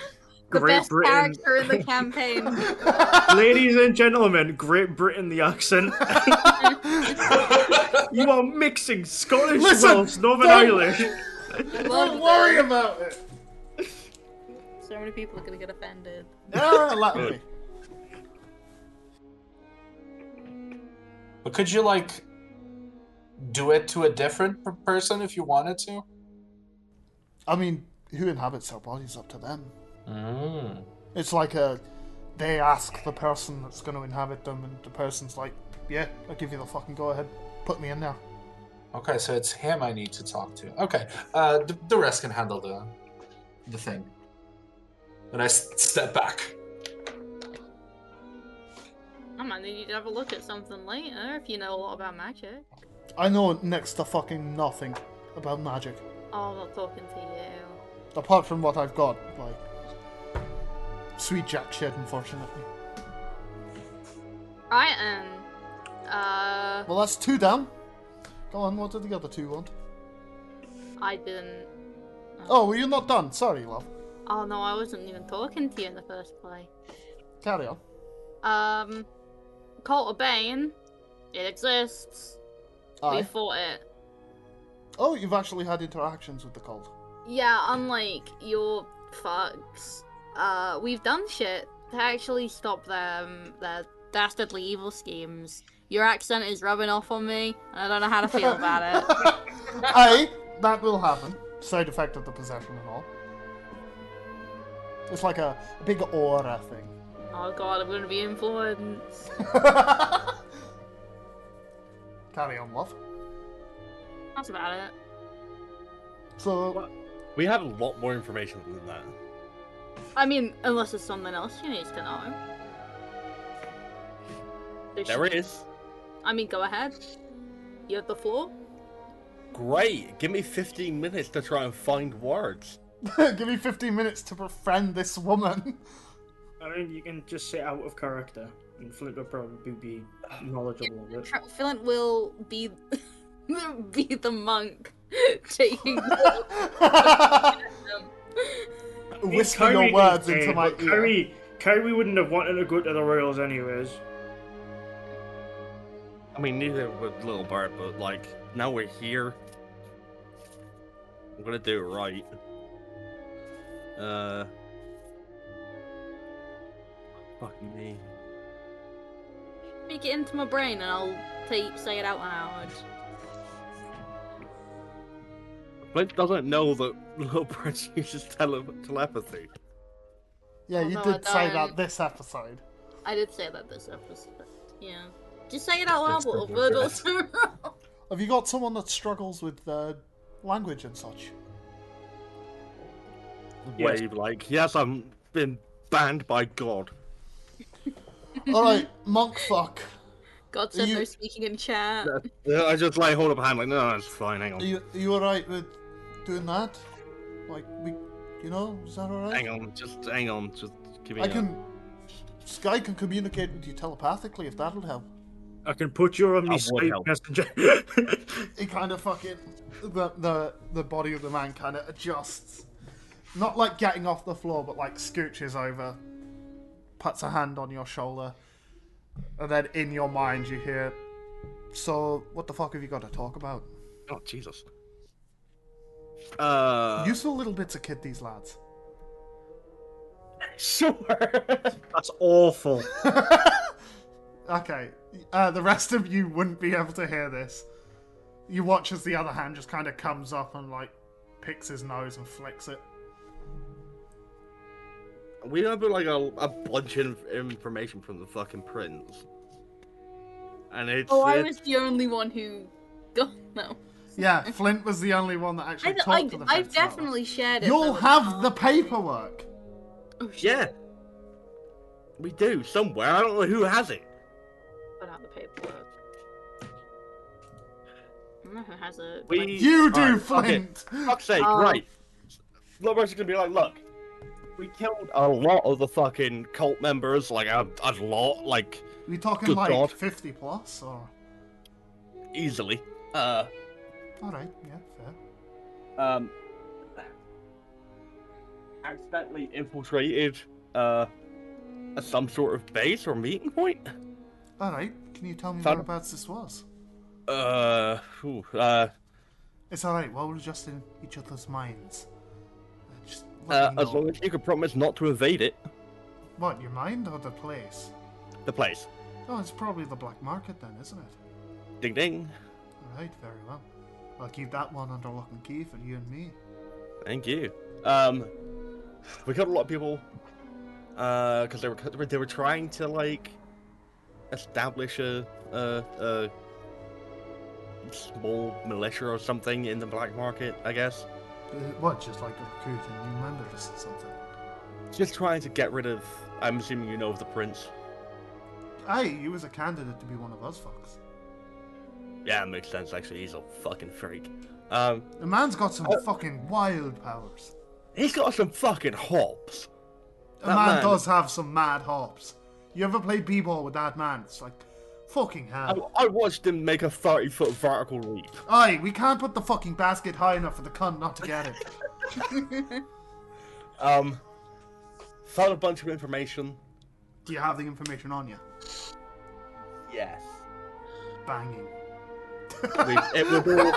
The Great best Britain. character in the campaign. ladies and gentlemen, Great Britain, the accent. you are mixing Scottish, Listen, Welsh, Northern don't- Irish. Love Don't worry about it. So many people are gonna get offended. Ah, let Good. me. But could you, like, do it to a different p- person if you wanted to? I mean, who inhabits their bodies up to them. Mm. It's like a. They ask the person that's going to inhabit them, and the person's like, "Yeah, I'll give you the fucking go ahead. Put me in there." Okay, so it's him I need to talk to. Okay, uh, the, the rest can handle the the thing. And I s- step back. I might need you to have a look at something later if you know a lot about magic. I know next to fucking nothing about magic, Oh, I'm not talking to you. apart from what I've got, like sweet jack shit. Unfortunately. Right, and uh, Well, that's two down. Go on. What did the other two want? I didn't. Oh, well, you're not done. Sorry, love. Oh no, I wasn't even talking to you in the first place. Carry on. Um, Cult of Bane, it exists. We Aye. fought it. Oh, you've actually had interactions with the cult. Yeah, unlike your fucks, uh, we've done shit to actually stop them their dastardly evil schemes. Your accent is rubbing off on me, and I don't know how to feel about it. Aye, that will happen. Side effect of the possession and all. It's like a, a big aura thing. Oh god, I'm gonna be influenced. Carry on, love. That's about it. So, We have a lot more information than that. I mean, unless there's something else you need to know. There There should- is. I mean, go ahead. You have the floor. Great. Give me 15 minutes to try and find words. give me 15 minutes to befriend this woman. I mean, you can just sit out of character, and Flint will probably be knowledgeable of it. Flint will be be the monk taking. Whisper Kyrie your words say, into my but ear. Kyrie, Kyrie wouldn't have wanted to go to the Royals anyways. I mean, neither would Little Bird, but like, now we're here. I'm gonna do it right. Uh. Fucking me. Make it into my brain, and I'll ta- say it out loud. Flint doesn't know that Little Bird uses tele- telepathy. Yeah, you Although I did say that this episode. I did say that this episode. Yeah. Just say it out loud, That's little probably bird. good. Also. Have you got someone that struggles with uh, language and such? Yes. Wave like, yes, I'm been banned by God. Alright, monk fuck. God said You- no speaking in chat. Yeah, I just like hold up a hand like, no, no, it's fine, hang Are on. you, are you alright with doing that? Like, we, you know, is that alright? Hang on, just hang on, just give me I a- can. Sky can communicate with you telepathically if that'll help. I can put you on That my would Skype help. messenger. He kind of fucking. The, the, the body of the man kind of adjusts. Not like getting off the floor, but like scooches over, puts a hand on your shoulder, and then in your mind you hear, So, what the fuck have you got to talk about? Oh, Jesus. Uh, Useful little bits of kid, these lads. sure. That's awful. Okay, uh, the rest of you wouldn't be able to hear this. You watch as the other hand just kind of comes up and like picks his nose and flicks it. we have like a, a bunch of information from the fucking prince, and it's. Oh, I it- was the only one who got no. Yeah, Flint was the only one that actually I, talked I, to the I've fence about definitely shared it. it. You'll though. have the paperwork. Oh, shit. Yeah. We do somewhere. I don't know who has it. Don't know who has it. We- Like, You do, Alright, fuck it. Flint. Fuck's sake, Oh. right. Lover's gonna be like, look, we killed a lot of the fucking cult members, like a, a lot, like we talking Good like God. fifty plus, or easily. Uh, all right, yeah, fair. um, accidentally infiltrated uh some sort of base or meeting point. All right, can you tell me Found- whereabouts this was? Uh, whew, uh, It's all right. Well, we're just in each other's minds. Uh, Just uh, as long as you can promise not to evade it, What, your mind or the place? the place. Oh, it's probably the black market then, isn't it? Ding ding. All right, very well. I'll keep that one under lock and key for you and me. Thank you. Um, we killed a lot of people. Uh, because they were they were trying to like establish a a, a small militia or something in the black market. I guess Uh, what, just like a recruiting new members or something? just trying to get rid of. I'm assuming you know of the prince. Aye, he was a candidate to be one of us fucks. Yeah, it makes sense. Actually, he's a fucking freak. Um, The man's got some Uh, fucking wild powers. he's got some fucking hops. The man, man- does have some mad hops. You ever play b-ball with that man? It's like, fucking hell. I watched him make a 30 foot vertical leap. Aye, we can't put the fucking basket high enough for the cunt not to get it. Um, found a bunch of information. Do you have the information on you? Yes. Banging. It was all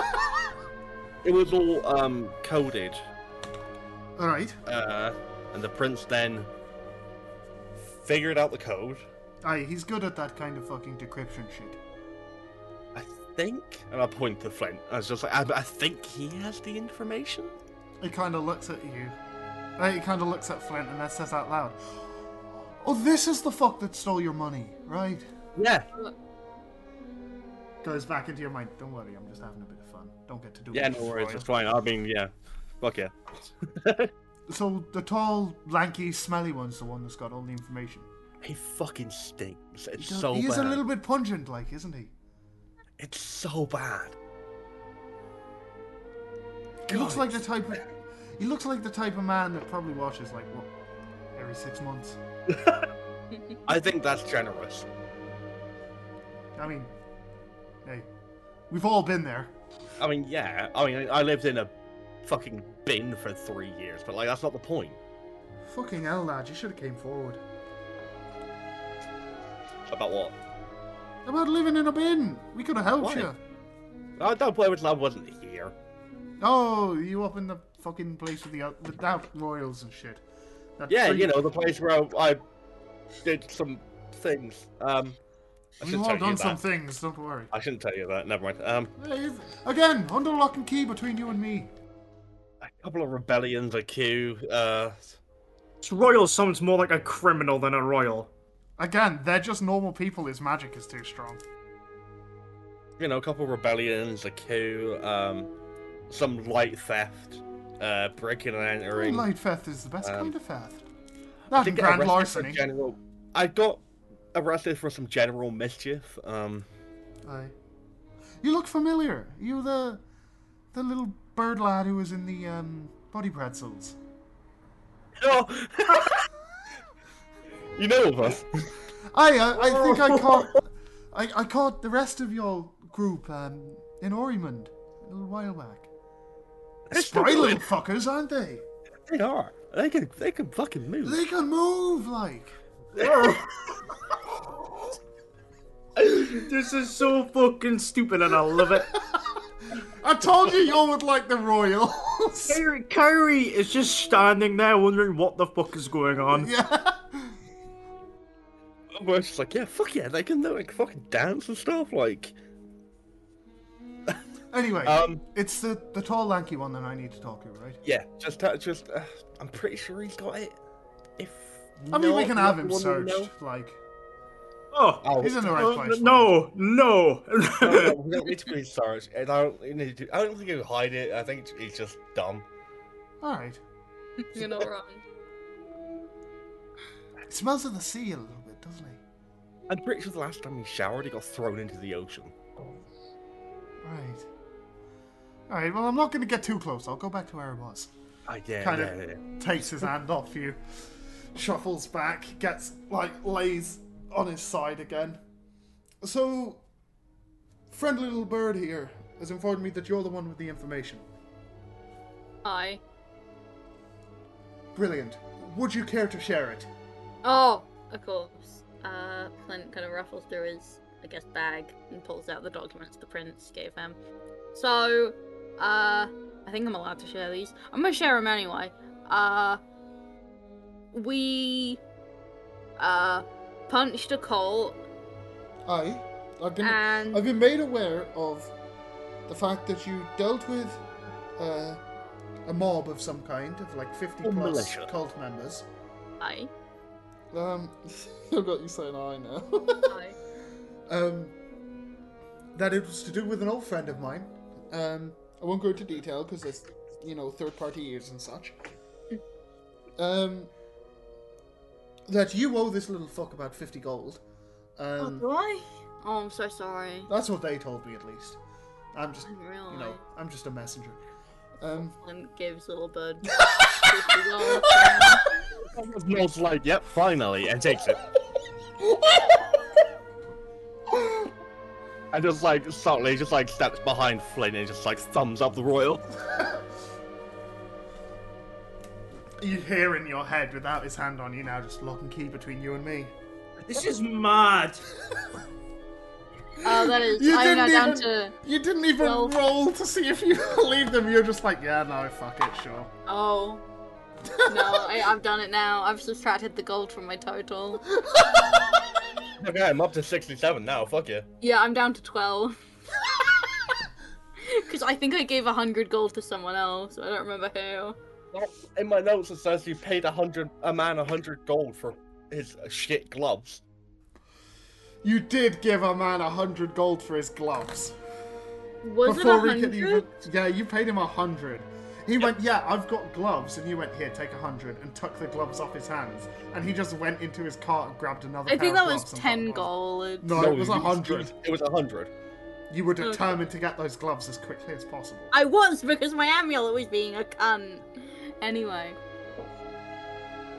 it was all um coded, Alright. uh, and the prince then figured out the code. Aye, he's good at that kind of fucking decryption shit. I think, and I point to Flint. I was just like, I, I think he has the information. He kind of looks at you. He kind of looks at Flint and then says out loud, Oh, this is the fuck that stole your money, right? Yeah, Goes back into your mind. Don't worry, I'm just having a bit of fun. Don't get to do it. yeah, no worries, it's fine. I mean, yeah, fuck yeah. So the tall, lanky, smelly one's the one that's got all the information. He fucking stinks. It's so he is bad. a little bit pungent, like, isn't he? It's so bad. He looks like the type of. He looks like the type of man that probably washes like what every six months. I think that's generous. I mean, hey, we've all been there. I mean, yeah. I mean, I lived in a fucking bin for three years, but like that's not the point. Fucking hell, lad, you should have came forward. About what? About living in a bin. We could have helped Why? you. I don't play with love wasn't here. Oh, you up in the fucking place with the out- with that royals and shit. That Yeah, free- you know the place where I, I did some things. Um, I We've shouldn't all tell you done some things. Don't worry. I shouldn't tell you that. Never mind. Um, again, under lock and key between you and me. a couple of rebellions, a coup. Uh, So royal sounds more like a criminal than a royal. Again, they're just normal people. His magic is too strong. you know, a couple of rebellions, a coup. Um, some light theft. Uh, breaking and entering. Light theft is the best Um, kind of theft. Not did in get grand larceny. General. I got arrested for some general mischief. Um, Aye. You look familiar. You the the little bird lad who was in the um, body pretzels. oh! you know of us. Aye, I, I think I caught I, I caught the rest of your group um, in Aurymond a little while back. They're Spry little fuckers, aren't they? They are. They can. They can fucking move. They can move like. This is so fucking stupid and I love it. I told you y'all would like the royals. Kyrie, Kyrie is just standing there wondering what the fuck is going on. yeah. We're just like, yeah, fuck yeah, they can like fucking dance and stuff. Like, Anyway, um, it's the the tall lanky one that I need to talk to, right? yeah, just, uh, just, uh, I'm pretty sure he's got it. If I mean, we can have him you searched. Like Oh, Oh, he's in the right uh, place. no, no. no, no, we don't need to be searched. I don't need to. I don't think he'll hide it. I think he's just dumb. All right. You're not wrong. It smells of the sea I'm pretty sure the last time he showered, he got thrown into the ocean. Right. All right. Well, I'm not going to get too close. I'll go back to where I was. I yeah, Kind yeah, of yeah. takes his hand off you, shuffles back, gets like lays on his side again. So, friendly little bird here has informed me that you're the one with the information. Hi. Brilliant. Would you care to share it? Oh, of course. Uh, Flint kind of ruffles through his, I guess, bag and pulls out the documents the prince gave him. So, uh, I think I'm allowed to share these. I'm gonna share them anyway. Uh, we, uh, punched a cult. Aye. I've been and I've been made aware of the fact that you dealt with uh, a mob of some kind of like 50 A plus militia. cult members. I, Um, I've got you saying I now. I, um, that it was to do with an old friend of mine. Um, I won't go into detail because there's, you know, third party ears and such. Um, that you owe this little fuck about 50 gold. oh, Um, do I? Oh, I'm so sorry. that's what they told me at least. I'm just, you know, I'm just a messenger. Um, Flint gives little bird. 50. Noel's like, yep, finally, and takes it. and just like subtly, just like steps behind Flint and just like thumbs up the royal. you hear in your head without his hand on you now, just lock and key between you and me. This is mad. Oh, that is. You I'm didn't down even- to. You didn't even Well- roll to see if you leave them. You're just like, yeah, no, fuck it, sure. Oh. No, I, I've done it now. I've subtracted the gold from my total. Okay, I'm up to 67 now, fuck you. Yeah, I'm down to 12. Because I think I gave 100 gold to someone else. I don't remember who. In my notes it says you paid a hundred a man a hundred gold for his shit gloves. You did give a man a hundred gold for his gloves. Was it a Before we could hundred? even. Yeah, you paid him a hundred. He went, yeah, I've got gloves, and you went, here, take a hundred, and took the gloves off his hands, and he just went into his cart and grabbed another. I pair think of that was ten put them on. gold. No, it was a hundred. it was a hundred. You were determined to get those gloves as quickly as possible. I was because my amulet was being a cunt. Anyway.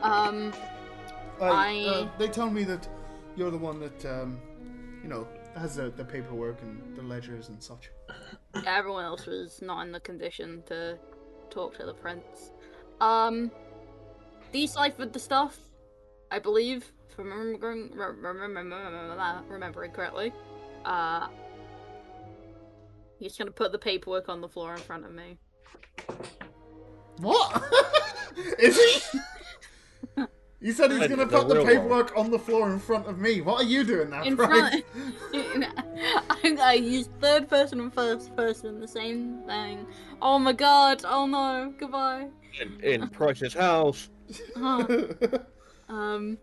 Um, I- uh, they tell me that you're the one that, um, you know, has the, the paperwork and the ledgers and such. everyone else was not in the condition to talk to the prince. Um, deciphered the stuff, I believe, if I'm remembering, remember, remembering correctly. Uh, he's gonna put the paperwork on the floor in front of me. What? Is he? You said he's gonna put the real paperwork on the floor in front of me. What are you doing now, In Bryce? front. I, I used third person and first person, the same thing. Oh my god! Oh no! Goodbye. In, in Price's house. Huh. Um,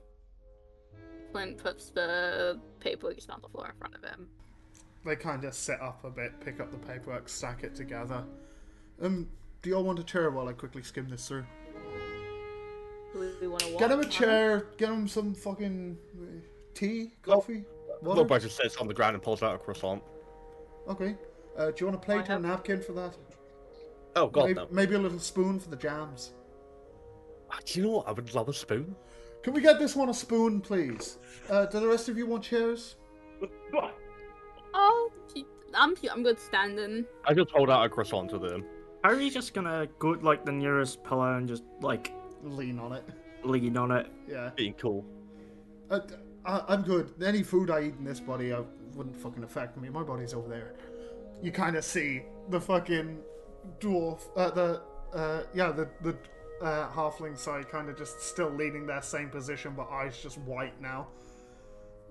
Flint puts the paperwork on the floor in front of him. they kind of sit up a bit, pick up the paperwork, stack it together. Um, do you all want a chair while I quickly skim this through? Do we want to Get him a chair. Get him some fucking tea, coffee, water. Little just sits on the ground and pulls out a croissant. Okay. Uh, do you want a plate or a napkin for that? Oh god maybe, no. maybe a little spoon for the jams. Ah, Do you know what? I would love a spoon. Can we get this one a spoon, please? Uh, do the rest of you want chairs? Oh, I'm I'm good standing. I just hold out a croissant to them. Are you just gonna go to, like the nearest pillar and just like Lean on it. lean on it? Yeah. Being cool. Uh, I, I'm good. Any food I eat in this body uh, wouldn't fucking affect me. My body's over there. You kind of see the fucking dwarf, uh, the uh, yeah, the the uh, halfling side kind of just still leaning their same position, but eyes just white now.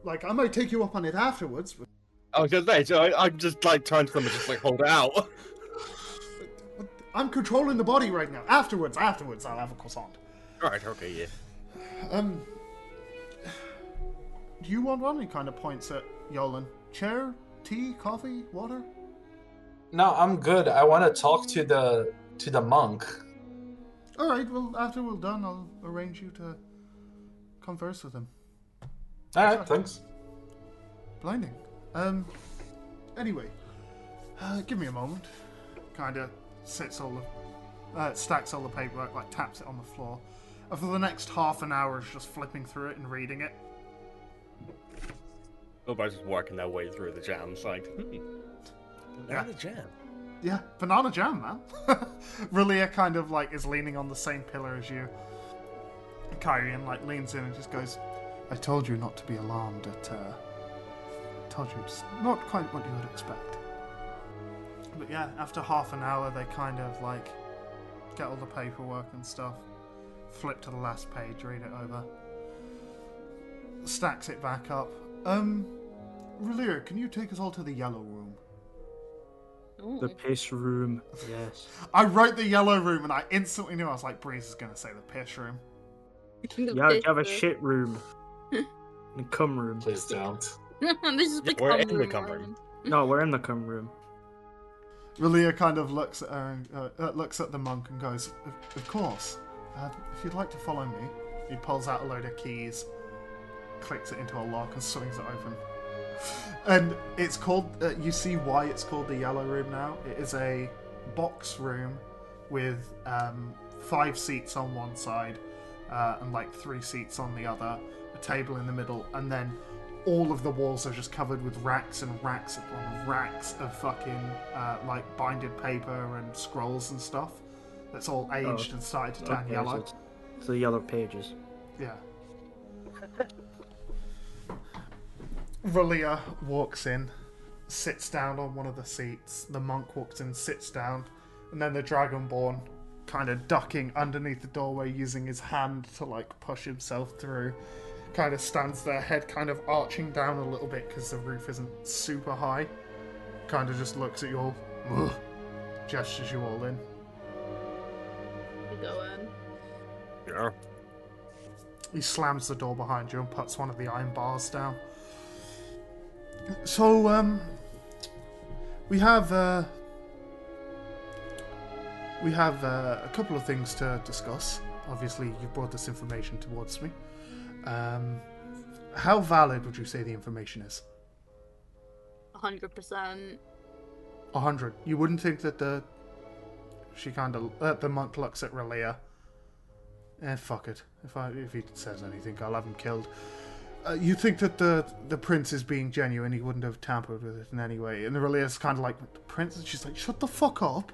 Like I might take you up on it afterwards, but I was gonna say, so I, I'm just like trying to them and just like hold it out. I'm controlling the body right now. Afterwards, afterwards, I'll have a croissant. Alright, okay, yeah. Um, do you want one? He kind of points at Yolan. Chair, tea, coffee, water. No, I'm good. I want to talk to the to the monk. All right. Well, after we're done, I'll arrange you to converse with him. All right, thanks. Blinding. Um. Anyway, uh, give me a moment. Kind of sits all the, uh, stacks all the paperwork, like taps it on the floor. And for the next half an hour, is just flipping through it and reading it. Everybody's just working their way through the jams, like, hmm. Yeah. Jam. Yeah, banana jam, man. Relia kind of like is leaning on the same pillar as you. Kyrian like leans in and just goes, "I told you not to be alarmed at. Uh, I told you it's not quite what you would expect." But yeah, after half an hour, they kind of like get all the paperwork and stuff, flip to the last page, read it over, stacks it back up. Um, Relia, can you take us all to the yellow room? Ooh. The piss room. Yes. I wrote the yellow room and I instantly knew I was like, Breeze is gonna say the piss room. The Yeah, you have a shit room. and cum room. Please don't. this is the Yeah, we're cum in the room, cum Ryan. room. No, we're in the cum room. Relia kind of looks at her, and, uh, uh, looks at the monk and goes, "Of, of course. Uh, if you'd like to follow me." He pulls out a load of keys, clicks it into a lock, and swings it open. And it's called. Uh, you see why it's called the yellow room now. It is a box room with um, five seats on one side uh, and like three seats on the other, a table in the middle, and then all of the walls are just covered with racks and racks upon racks of fucking uh, like binded paper and scrolls and stuff. That's all oh, aged and started to turn Okay, yellow. so it's- it's the yellow pages. Yeah. Relia walks in, sits down on one of the seats. The monk walks in, sits down, and then the dragonborn, kind of ducking underneath the doorway, using his hand to like push himself through, kind of stands there, head kind of arching down a little bit because the roof isn't super high. Kind of just looks at you all, gestures you all in. We go in. Yeah. He slams the door behind you and puts one of the iron bars down. So, um, we have uh, we have uh, a couple of things to discuss. Obviously, you brought this information towards me. Um, how valid would you say the information is? 100%. A hundred. You wouldn't think that the she kind of uh, the monk looks at Relia. Eh, fuck it. If I if he says anything, I'll have him killed. Uh, you think that the the prince is being genuine? He wouldn't have tampered with it in any way. And Relia's kind of like the prince. And she's like, shut the fuck up.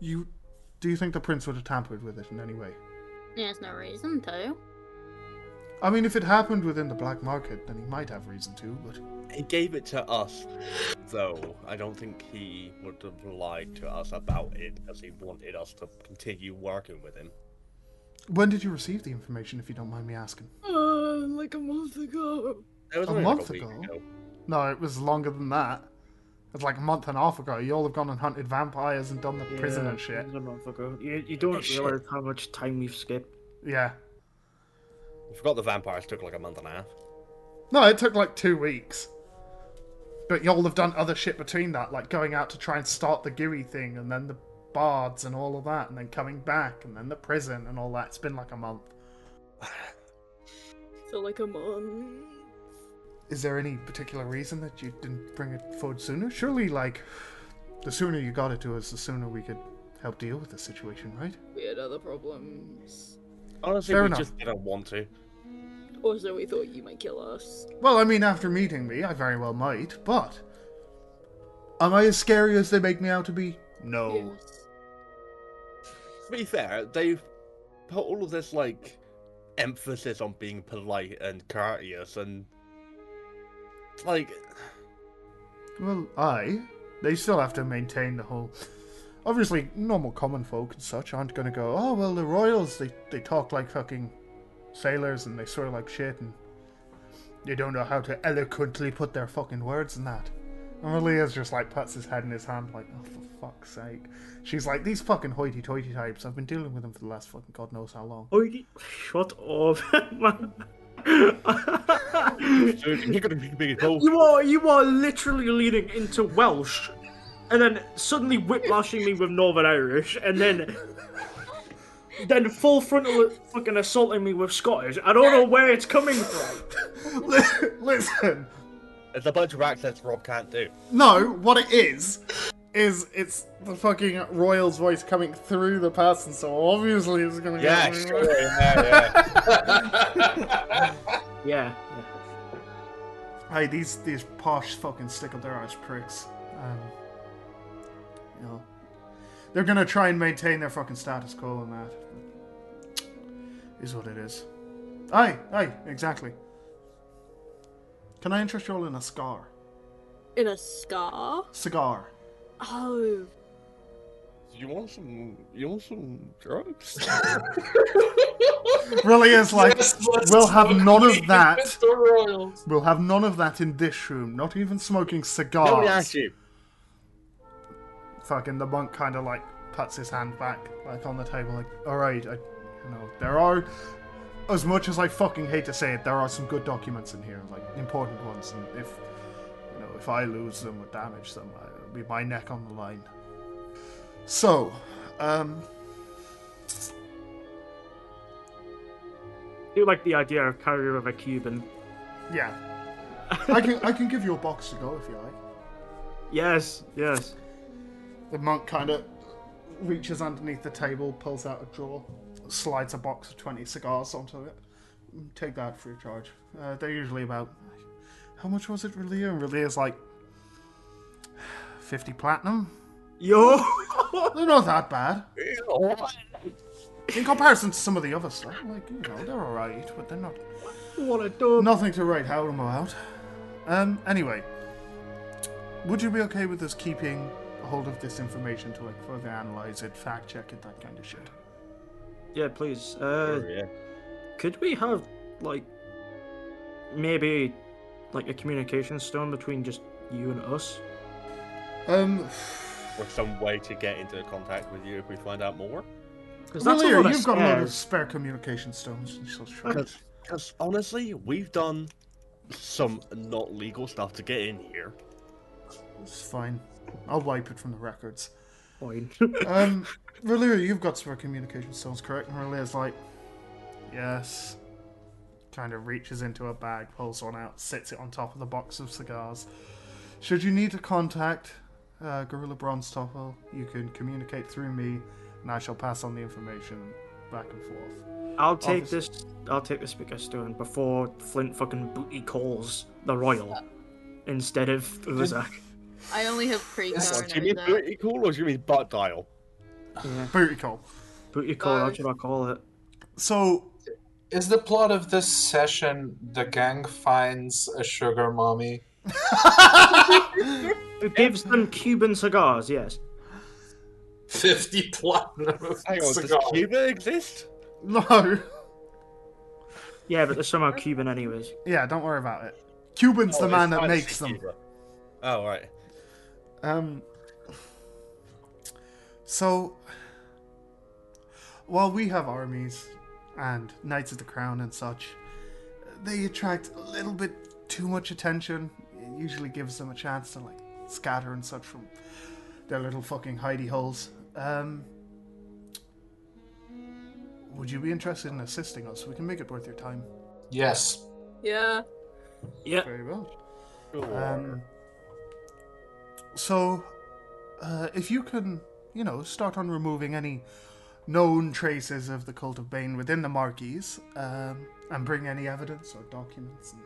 You do you think the prince would have tampered with it in any way? There's no reason to. I mean, if it happened within the black market, then he might have reason to. But He gave it to us, though. I don't think he would have lied to us about it as he wanted us to continue working with him. when did you receive the information, if you don't mind me asking? Uh, like a month ago. It was A only like month week ago? No, it was longer than that. It's like a month and a half ago. You all have gone and hunted vampires and done the prison and shit. it was a month ago. You, you don't realize how much time we've skipped. Yeah. I forgot the vampires took like a month and a half. No, it took like two weeks. But y'all have done other shit between that, like going out to try and start the Giri thing, and then the bards and all of that, and then coming back, and then the prison and all that. It's been like a month. So like a month. Is there any particular reason that you didn't bring it forward sooner? Surely, like, the sooner you got it to us, the sooner we could help deal with the situation, right? We had other problems. Honestly, Fair we enough. just didn't want to. Also, we thought you might kill us. Well, I mean, after meeting me, I very well might, but. Am I as scary as they make me out to be? No. Yes. To be fair, they've put all of this like emphasis on being polite and courteous, and like Well, I. They still have to maintain the whole. Obviously, normal common folk and such aren't going to go, oh, well, the royals, they, they talk like fucking sailors and they swear like shit and they don't know how to eloquently put their fucking words in that. And Relia's just like puts his head in his hand, like, oh, for fuck's sake. She's like, these fucking hoity toity types, I've been dealing with them for the last fucking god knows how long. Oh, you... shut up, man. you're gonna be big as You are you are literally leading into Welsh, and then suddenly whiplashing me with Northern Irish, and then then full frontal fucking assaulting me with Scottish. I don't know where it's coming from. Listen, It's a bunch of accents Rob can't do. No, what it is, is it's the fucking royal's voice coming through the person, so obviously it's gonna Yeah, get sure. Yeah, yeah. Yeah. Hey, these these posh fucking stick up their ass pricks. Um, you know, they're gonna try and maintain their fucking status quo and that. Is what it is. Aye, aye, exactly. Can I interest you all in a scar? In a scar? Cigar. Oh. You want some? You want some drugs? Really is like, Yes, we'll have none of that. with the royals. We'll have none of that in this room. Not even smoking cigars. Nobody asked you. Fucking the monk kind of like puts his hand back like on the table like all right I, you know there are as much as i fucking hate to say it there are some good documents in here like important ones and if you know if i lose them or damage them it'll be my neck on the line so um I do like the idea of carrying with a Cuban. yeah i can i can give you a box to go if you like Yes, yes. The monk kind of reaches underneath the table, pulls out a drawer, slides a box of 20 cigars onto it. Take that free charge. Uh, they're usually about. How much was it, Relia? And Relia's like. 50 platinum? Yo! They're not that bad. In comparison to some of the other stuff, like, you know, they're alright, but they're not. what a dog. Nothing to write home about. Um, anyway. Would you be okay with us keeping hold of this information to, like, further analyze it, fact check it, that kind of shit? Yeah, please. Uh, Sure, yeah. could we have, like, maybe, like, a communication stone between just you and us? Um, Or some way to get into contact with you if we find out more. Because well, that's a here, lot of you've got a lot of spare communication stones and such. right? Because honestly, we've done some not legal stuff to get in here. It's fine. I'll wipe it from the records. Fine. Um, Valyria, you've got some communication stones, correct? And Valeria's like, yes. Kind of reaches into a bag, pulls one out, sits it on top of the box of cigars. Should you need to contact uh, Garula Bronzetopple, you can communicate through me, and I shall pass on the information back and forth. I'll take Obvious- this. I'll take the speaker stone before Flint fucking booty calls the royal instead of Ozak. I only have pre Is- car Do you mean booty call or do you mean butt dial? Yeah, Booty call. booty call. That's Both. what uh, I call it. So, Is the plot of this session the gang finds a sugar mommy? It gives them Cuban cigars. Yes. 50 platinum Hang on, does cigars. Cuba exist? no. Yeah, but they're somehow Cuban anyways. Yeah, don't worry about it. Cuban's oh, the Oh, man that makes them. Cuba. Oh, right. Um. So, while we have armies and Knights of the Crown and such, they attract a little bit too much attention. It usually gives them a chance to like scatter and such from their little fucking hidey holes. Um. Would you be interested in assisting us? We can make it worth your time. Yes. Yeah. Yeah. Very well. Sure. Um, so, uh, if you can, you know, start on removing any known traces of the cult of Bane within the Marquis, um, and bring any evidence or documents and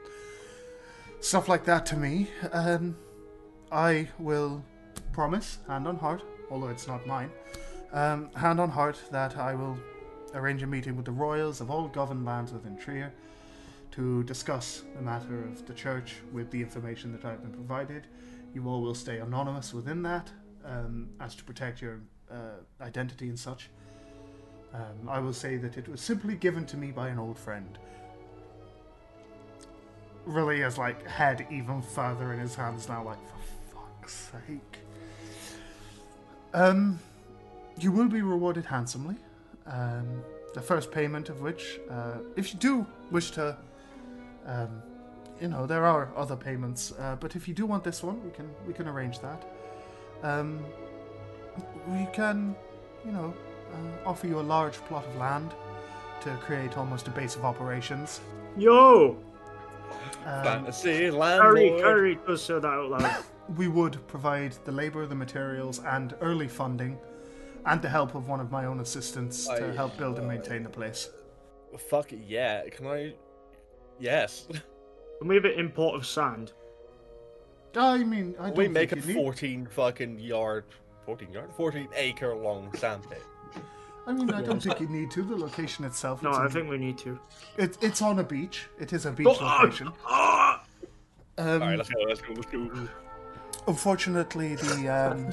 stuff like that to me, um, I will promise, hand on heart, although it's not mine, um, hand on heart that I will arrange a meeting with the royals of all governed lands within Trier to discuss the matter of the church with the information that I've been provided. You all will stay anonymous within that, um, as to protect your uh, identity and such. Um, I will say that it was simply given to me by an old friend. Really, is like head even further in his hands now, like for fuck's sake. Um, you will be rewarded handsomely. Um, the first payment of which, uh, if you do wish to um, you know, there are other payments, uh, but if you do want this one, we can we can arrange that. Um, we can, you know, uh, offer you a large plot of land to create almost a base of operations. Yo, Um, Fantasy Curry, landlord. Curry does say that out loud. we would provide the labor, the materials, and early funding, and the help of one of my own assistants to help build and maintain the place. Fuck it, yeah. Can I? Yes. we have an import of sand. I mean, I don't we make a think you need- 14 fucking yard, 14 yard, 14 acre long sandpit. I mean, I don't think you need to. The location itself. No, it's I in- think we need to. it, it's on a beach. It is a beach Oh, location. ah! Um, Alright, let's go, let's go, let's go. Unfortunately, the um,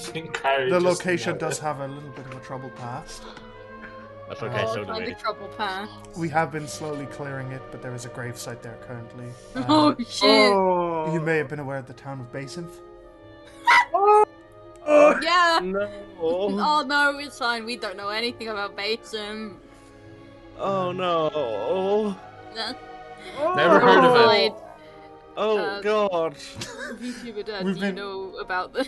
the location does have a little bit of a troubled past. That's okay, oh, so do we. trouble path. We have been slowly clearing it, but there is a gravesite there currently. Uh, oh shit! Oh, You may have been aware of the town of Basinth. oh, oh. Yeah. No. Oh no, it's fine. We don't know anything about Basin. Oh no. Never heard of it. Like, Oh Uh, god. VTuber Dad, We've do you been- know about the?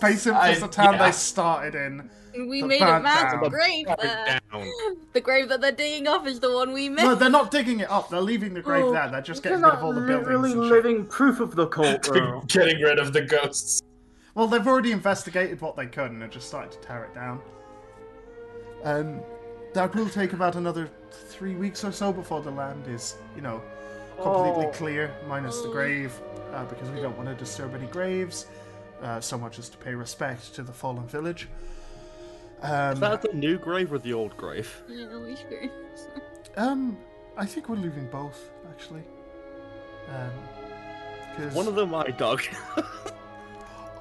Basinth I- was the town yeah. they started in. We The made a burnt mass down. grave Burnt there. The grave that they're digging off is the one we made. No, they're not digging it up. They're leaving the grave Oh, there. They're just getting rid of all the literally buildings. and shit. living proof of the cult. Getting rid of the ghosts. Well, they've already investigated what they could and are just starting to tear it down. Um, that will take about another three weeks or so before the land is, you know, completely Oh. clear, minus the Oh. grave, uh, because we don't want to disturb any graves, uh, so much as to pay respect to the fallen village. Um, Is that the new grave or the old grave? Yeah, we should. um, I think we're leaving both, actually. Um, 'cause- One of them I dug.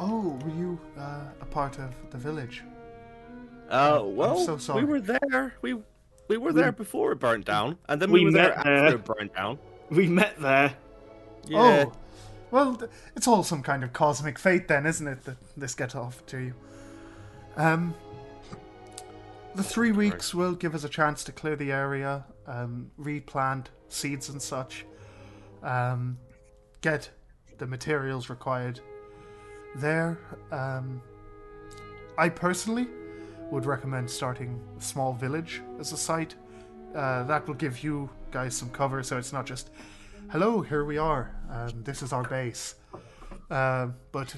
Oh, were you uh, a part of the village? Uh, well, so sorry. we were there. We we were there before it burnt down, and then We we, were there met after there. it burnt down. We met there. Yeah. Oh, well, it's all some kind of cosmic fate, then, isn't it? That this gets off to you. Um, the three weeks will give us a chance to clear the area, um, replant seeds and such. Um, get the materials required there. Um, I personally would recommend starting a small village as a site. Uh, that will give you guys some cover, so it's not just, "Hello, here we are. Um, this is our base." Uh, but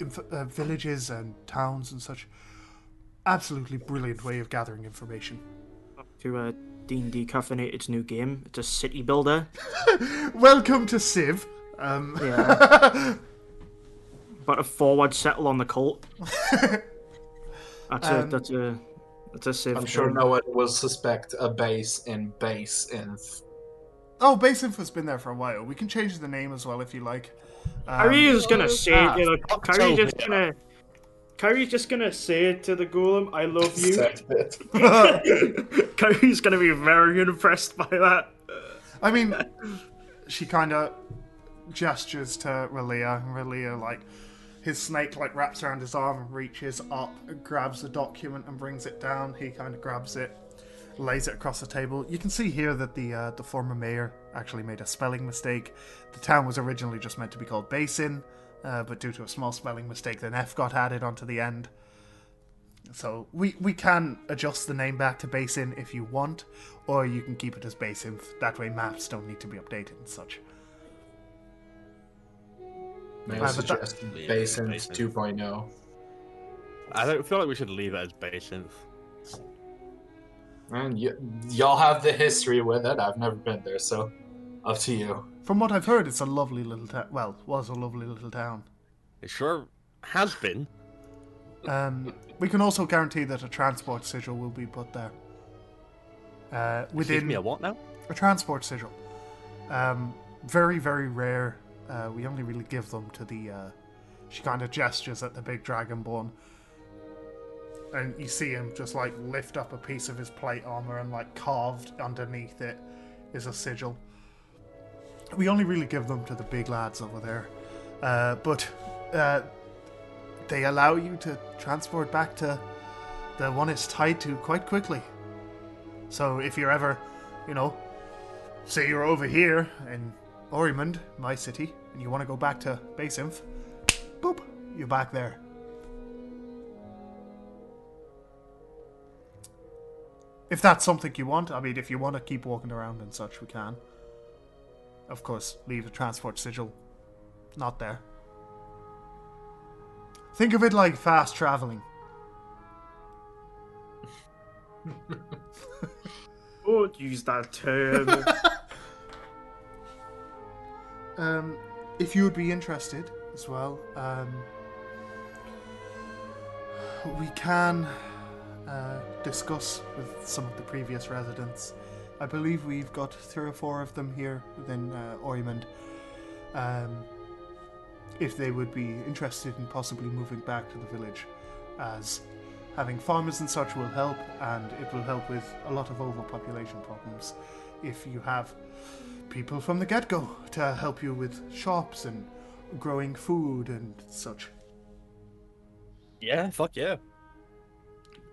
inf- uh, villages and towns and such, absolutely brilliant way of gathering information. To uh, D&D Caffeinated's new game. It's a city builder. Welcome to Civ. Um, Yeah. but a forward settle on the cult. That's a Um, that's a that's a civ. I'm sure game. no one will suspect a base in base in. oh, Base Info's been there for a while. We can change the name as well if you like. Um, Kyrie's gonna say ah, to the fuck Kyrie's just gonna Kyrie's just gonna say to the golem, "I love you." Set bit. Kyrie's gonna be very impressed by that. I mean, she kind of gestures to Relia, and Relia, like, his snake, like, wraps around his arm and reaches up and grabs the document and brings it down. He kind of grabs it, lays it across the table. You can see here that the uh, the former mayor actually made a spelling mistake. The town was originally just meant to be called Basin, uh, but due to a small spelling mistake, an F got added onto the end. So we we can adjust the name back to Basin if you want, or you can keep it as Basin. That way, maps don't need to be updated and such. May I but suggest Yeah, Basin Basin. 2.0? I don't feel like we should leave it as basic. And y- y'all have the history with it. I've never been there, so up to you. From what I've heard, it's a lovely little town. Well, was a lovely little town. It sure has been. Um, we can also guarantee that a transport sigil will be put there. Uh, Excuse within me, a what now? a transport sigil. Um, very, very rare. Uh, we only really give them to the. Uh, she kind of gestures at the big dragonborn. And you see him just like lift up a piece of his plate armor and like carved underneath it is a sigil. We only really give them to the big lads over there. Uh, but uh, they allow you to transport back to the one it's tied to quite quickly. So if you're ever, you know, say you're over here in Aurymond, my city, and you want to go back to Base Inf, boop, you're back there. If that's something you want, I mean, if you want to keep walking around and such, we can. Of course, leave the transport sigil not there. Think of it like fast traveling. Don't use that term. Um, if you would be interested as well, um, we can uh, discuss with some of the previous residents. I believe we've got three or four of them here within uh. Um, if they would be interested in possibly moving back to the village, as having farmers and such will help, and it will help with a lot of overpopulation problems. If you have people from the get go to help you with shops and growing food and such. Yeah, fuck yeah.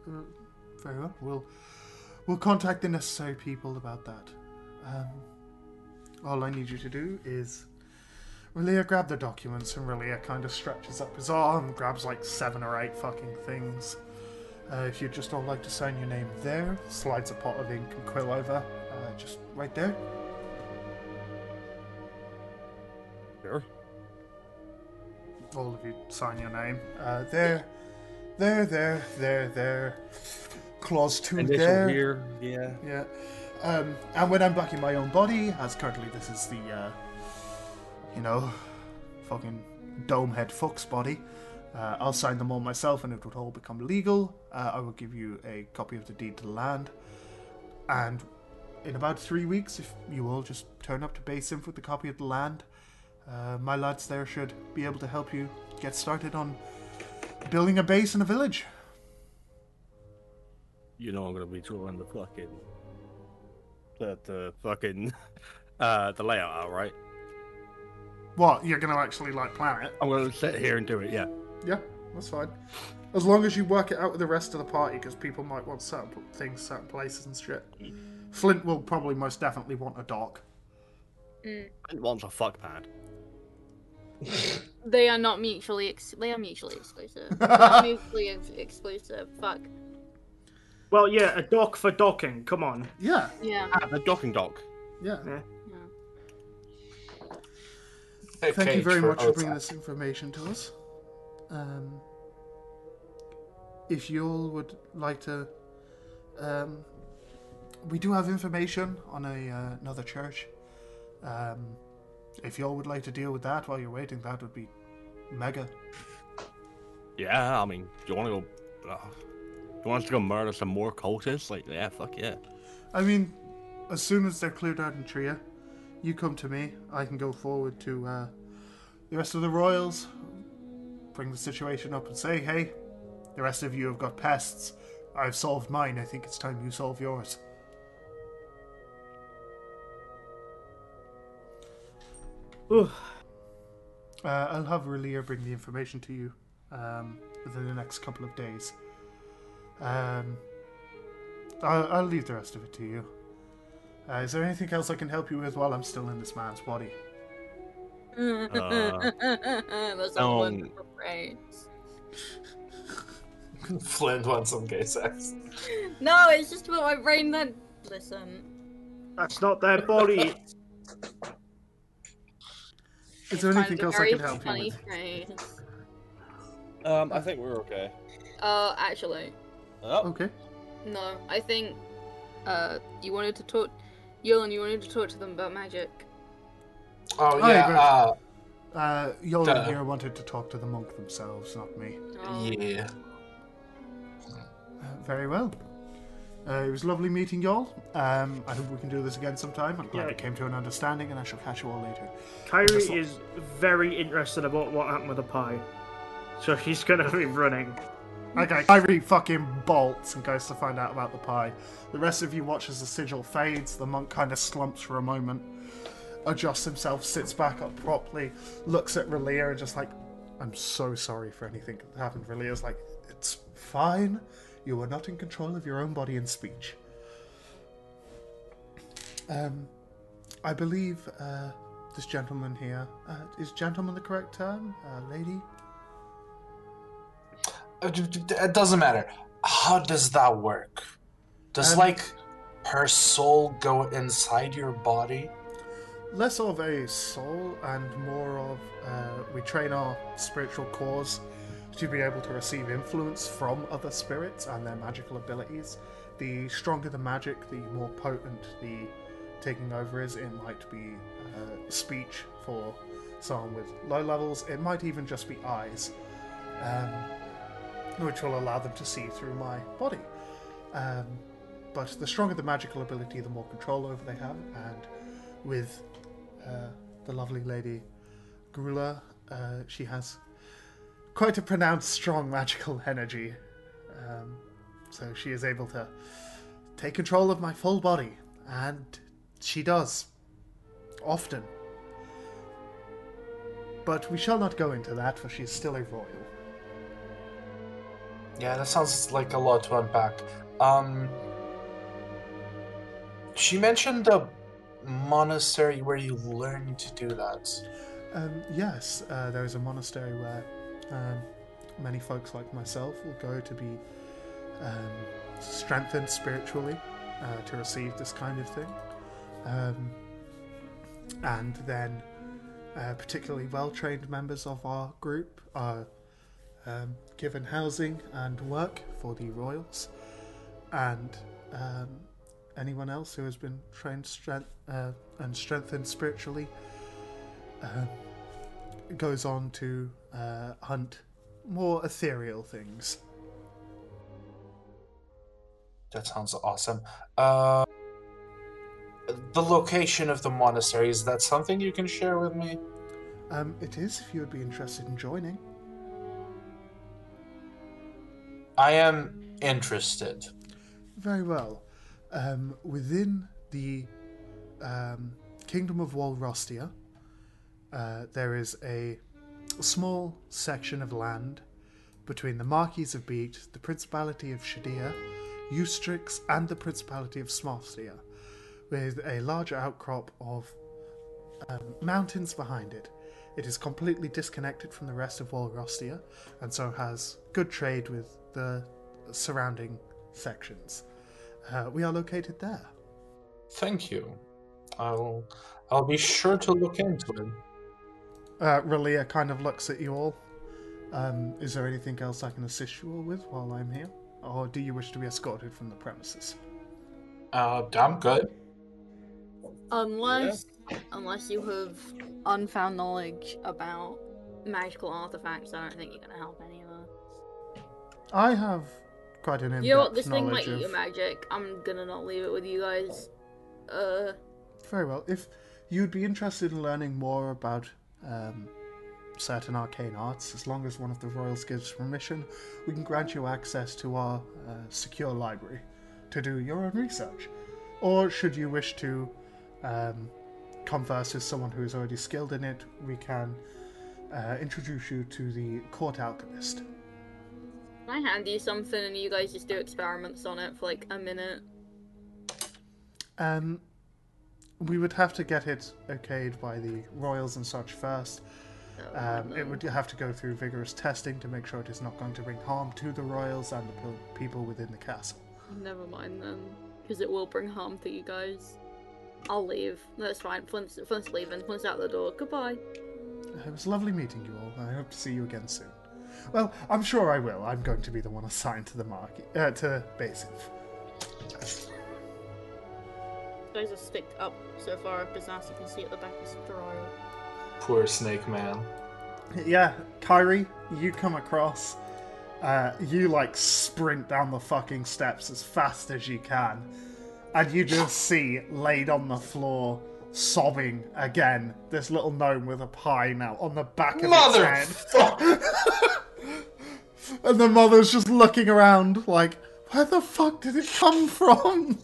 Uh, very well. We'll we'll contact the necessary people about that. Um, all I need you to do is Relia grab the documents and Relia kind of stretches up his arm, grabs like seven or eight fucking things. Uh, if you'd just all like to sign your name there, slides a pot of ink and quill over, uh, just right there. Sure. all of you sign your name. Uh, there, there, there, there, there. Clause two Initial there. here, yeah. Yeah. Um, and when I'm back in my own body, as currently this is the, uh, you know, fucking domehead fuck's body, uh, I'll sign them all myself and it would all become legal. Uh, I will give you a copy of the deed to the land. And in about three weeks, if you all just turn up to Base Inf with the copy of the land, uh, my lads there should be able to help you get started on building a base in a village. You know I'm gonna be drawing the fucking the, the fucking uh the layout out, right? What, you're gonna actually like plan it? I'm gonna sit here and do it, yeah. Yeah, that's fine. As long as you work it out with the rest of the party, because people might want certain p- things, certain places and shit. Flint will probably most definitely want a dock. Mm. And wants a fuck pad. They are not mutually. Ex- they are mutually exclusive. They are mutually ex- exclusive. Fuck. Well, yeah, a dock for docking. Come on. Yeah, Yeah. Ah, the docking dock. yeah. yeah. A Thank you very for much for bringing Ozak. this information to us. Um, if you all would like to, um, we do have information on a uh, another church. Um, if you all would like to deal with that while you're waiting, that would be mega. Yeah, I mean, do you want to go? Uh, you want us to go murder some more cultists? Like, yeah, fuck yeah. I mean, as soon as they're cleared out in Tria, you come to me. I can go forward to uh, the rest of the royals, bring the situation up, and say, "Hey, the rest of you have got pests. I've solved mine. I think it's time you solve yours." Ooh. Uh, I'll have Relia bring the information to you um, within the next couple of days. Um, I'll, I'll leave the rest of it to you. Uh, is there anything else I can help you with while I'm still in this man's body? That's a um, wonderful phrase. Flint wants some gay sex. No, it's just about my brain then. Listen. That's not their body. Is there anything else I can help you with? phrase. Um, I think we're okay. Uh, actually, Oh, Okay. no. I think, uh, you wanted to talk, Yolan, you wanted to talk to them about magic. Oh Oh, yeah, yeah, uh, Uh, Yolan Duh. here wanted to talk to the monk themselves, not me. Oh, yeah. Uh, very well. Uh, it was lovely meeting y'all. Um, I hope we can do this again sometime. I'm glad Yeah. we came to an understanding, and I shall catch you all later. Kyrie Just- is very interested about what happened with the pie. So she's gonna be running. Okay, Kyrie fucking bolts and goes to find out about the pie. The rest of you watch as the sigil fades. The monk kind of slumps for a moment, adjusts himself, sits back up properly, looks at Relia and just like, I'm so sorry for anything that happened. Relia's like, it's fine. You are not in control of your own body and speech. Um, I believe uh, this gentleman here uh, is gentleman the correct term? Uh, lady? It doesn't matter. How does that work? Does Um, like her soul go inside your body? less of a soul and more of uh, we train our spiritual cores to be able to receive influence from other spirits and their magical abilities. The stronger the magic, the more potent the taking over is. It might be uh, speech for someone with low levels, it might even just be eyes, um, which will allow them to see through my body. Um, but the stronger the magical ability, the more control over they have, and with uh, the lovely lady Garula. Uh, she has quite a pronounced, strong magical energy. Um, so she is able to take control of my full body, and she does. Often. But we shall not go into that, for she is still a royal. Yeah, that sounds like a lot to unpack. Um, she mentioned a monastery where you learn to do that. Um, yes, uh, there is a monastery where um, many folks like myself will go to be um, strengthened spiritually uh, to receive this kind of thing. Um, and then, uh, particularly well trained members of our group are um, given housing and work for the royals. And um, anyone else who has been trained strength, uh, and strengthened spiritually um, goes on to uh, hunt more ethereal things. That sounds awesome. Uh, the location of the monastery is that something you can share with me? Um, it is if you would be interested in joining. I am interested. Very well. Um, within the um, Kingdom of Walrostia, uh, there is a small section of land between the Marquis of Beat, the Principality of Shadia, Eustrix, and the Principality of Smostia. with a large outcrop of um, mountains behind it. It is completely disconnected from the rest of Walrostia, and so has good trade with the surrounding sections. Uh, we are located there. Thank you. I'll I'll be sure to look into it. Uh, Relia kind of looks at you all. Um, is there anything else I can assist you all with while I'm here? Or do you wish to be escorted from the premises? Uh, I'm good. Unless, unless you have unfound knowledge about magical artifacts, I don't think you're gonna help any of us. I have quite an in-depth You know what? This thing might eat your magic. I'm gonna not leave it with you guys. Uh, Very well. If you'd be interested in learning more about um, certain arcane arts, as long as one of the royals gives permission, we can grant you access to our uh, secure library to do your own research. Or should you wish to um, converse with someone who is already skilled in it, we can uh, introduce you to the court alchemist. can I hand you something and you guys just do experiments on it for like a minute? Um, we would have to get it okayed by the royals and such first. Oh, Um, it would have to go through vigorous testing to make sure it is not going to bring harm to the royals and the people within the castle. Never mind then, because it will bring harm to you guys. I'll leave. That's fine. Flint's, Flint's leaving. Flint's out the door. Goodbye. It was lovely meeting you all. I hope to see you again soon. Well, I'm sure I will. I'm going to be the one assigned to the market, uh, to Basiv. You guys are sticked up so far up his ass you can see at the back of the royal. Poor Snake Man. Yeah, Kyrie, you come across. Uh, you like sprint down the fucking steps as fast as you can, and you just see laid on the floor, sobbing again, this little gnome with a pie now on the back of Mother its head. and the mother's just looking around like, where the fuck did it come from?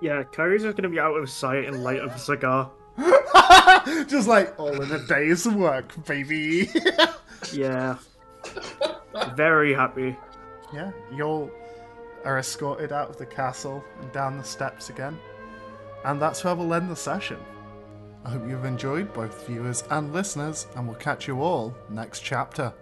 Yeah, Kyrie's just gonna be out of sight and light of a cigar. just like all in a day's work, baby. Yeah. Very happy. Yeah, you all are escorted out of the castle and down the steps again. And that's where we'll end the session. I hope you've enjoyed, both viewers and listeners, and we'll catch you all next chapter.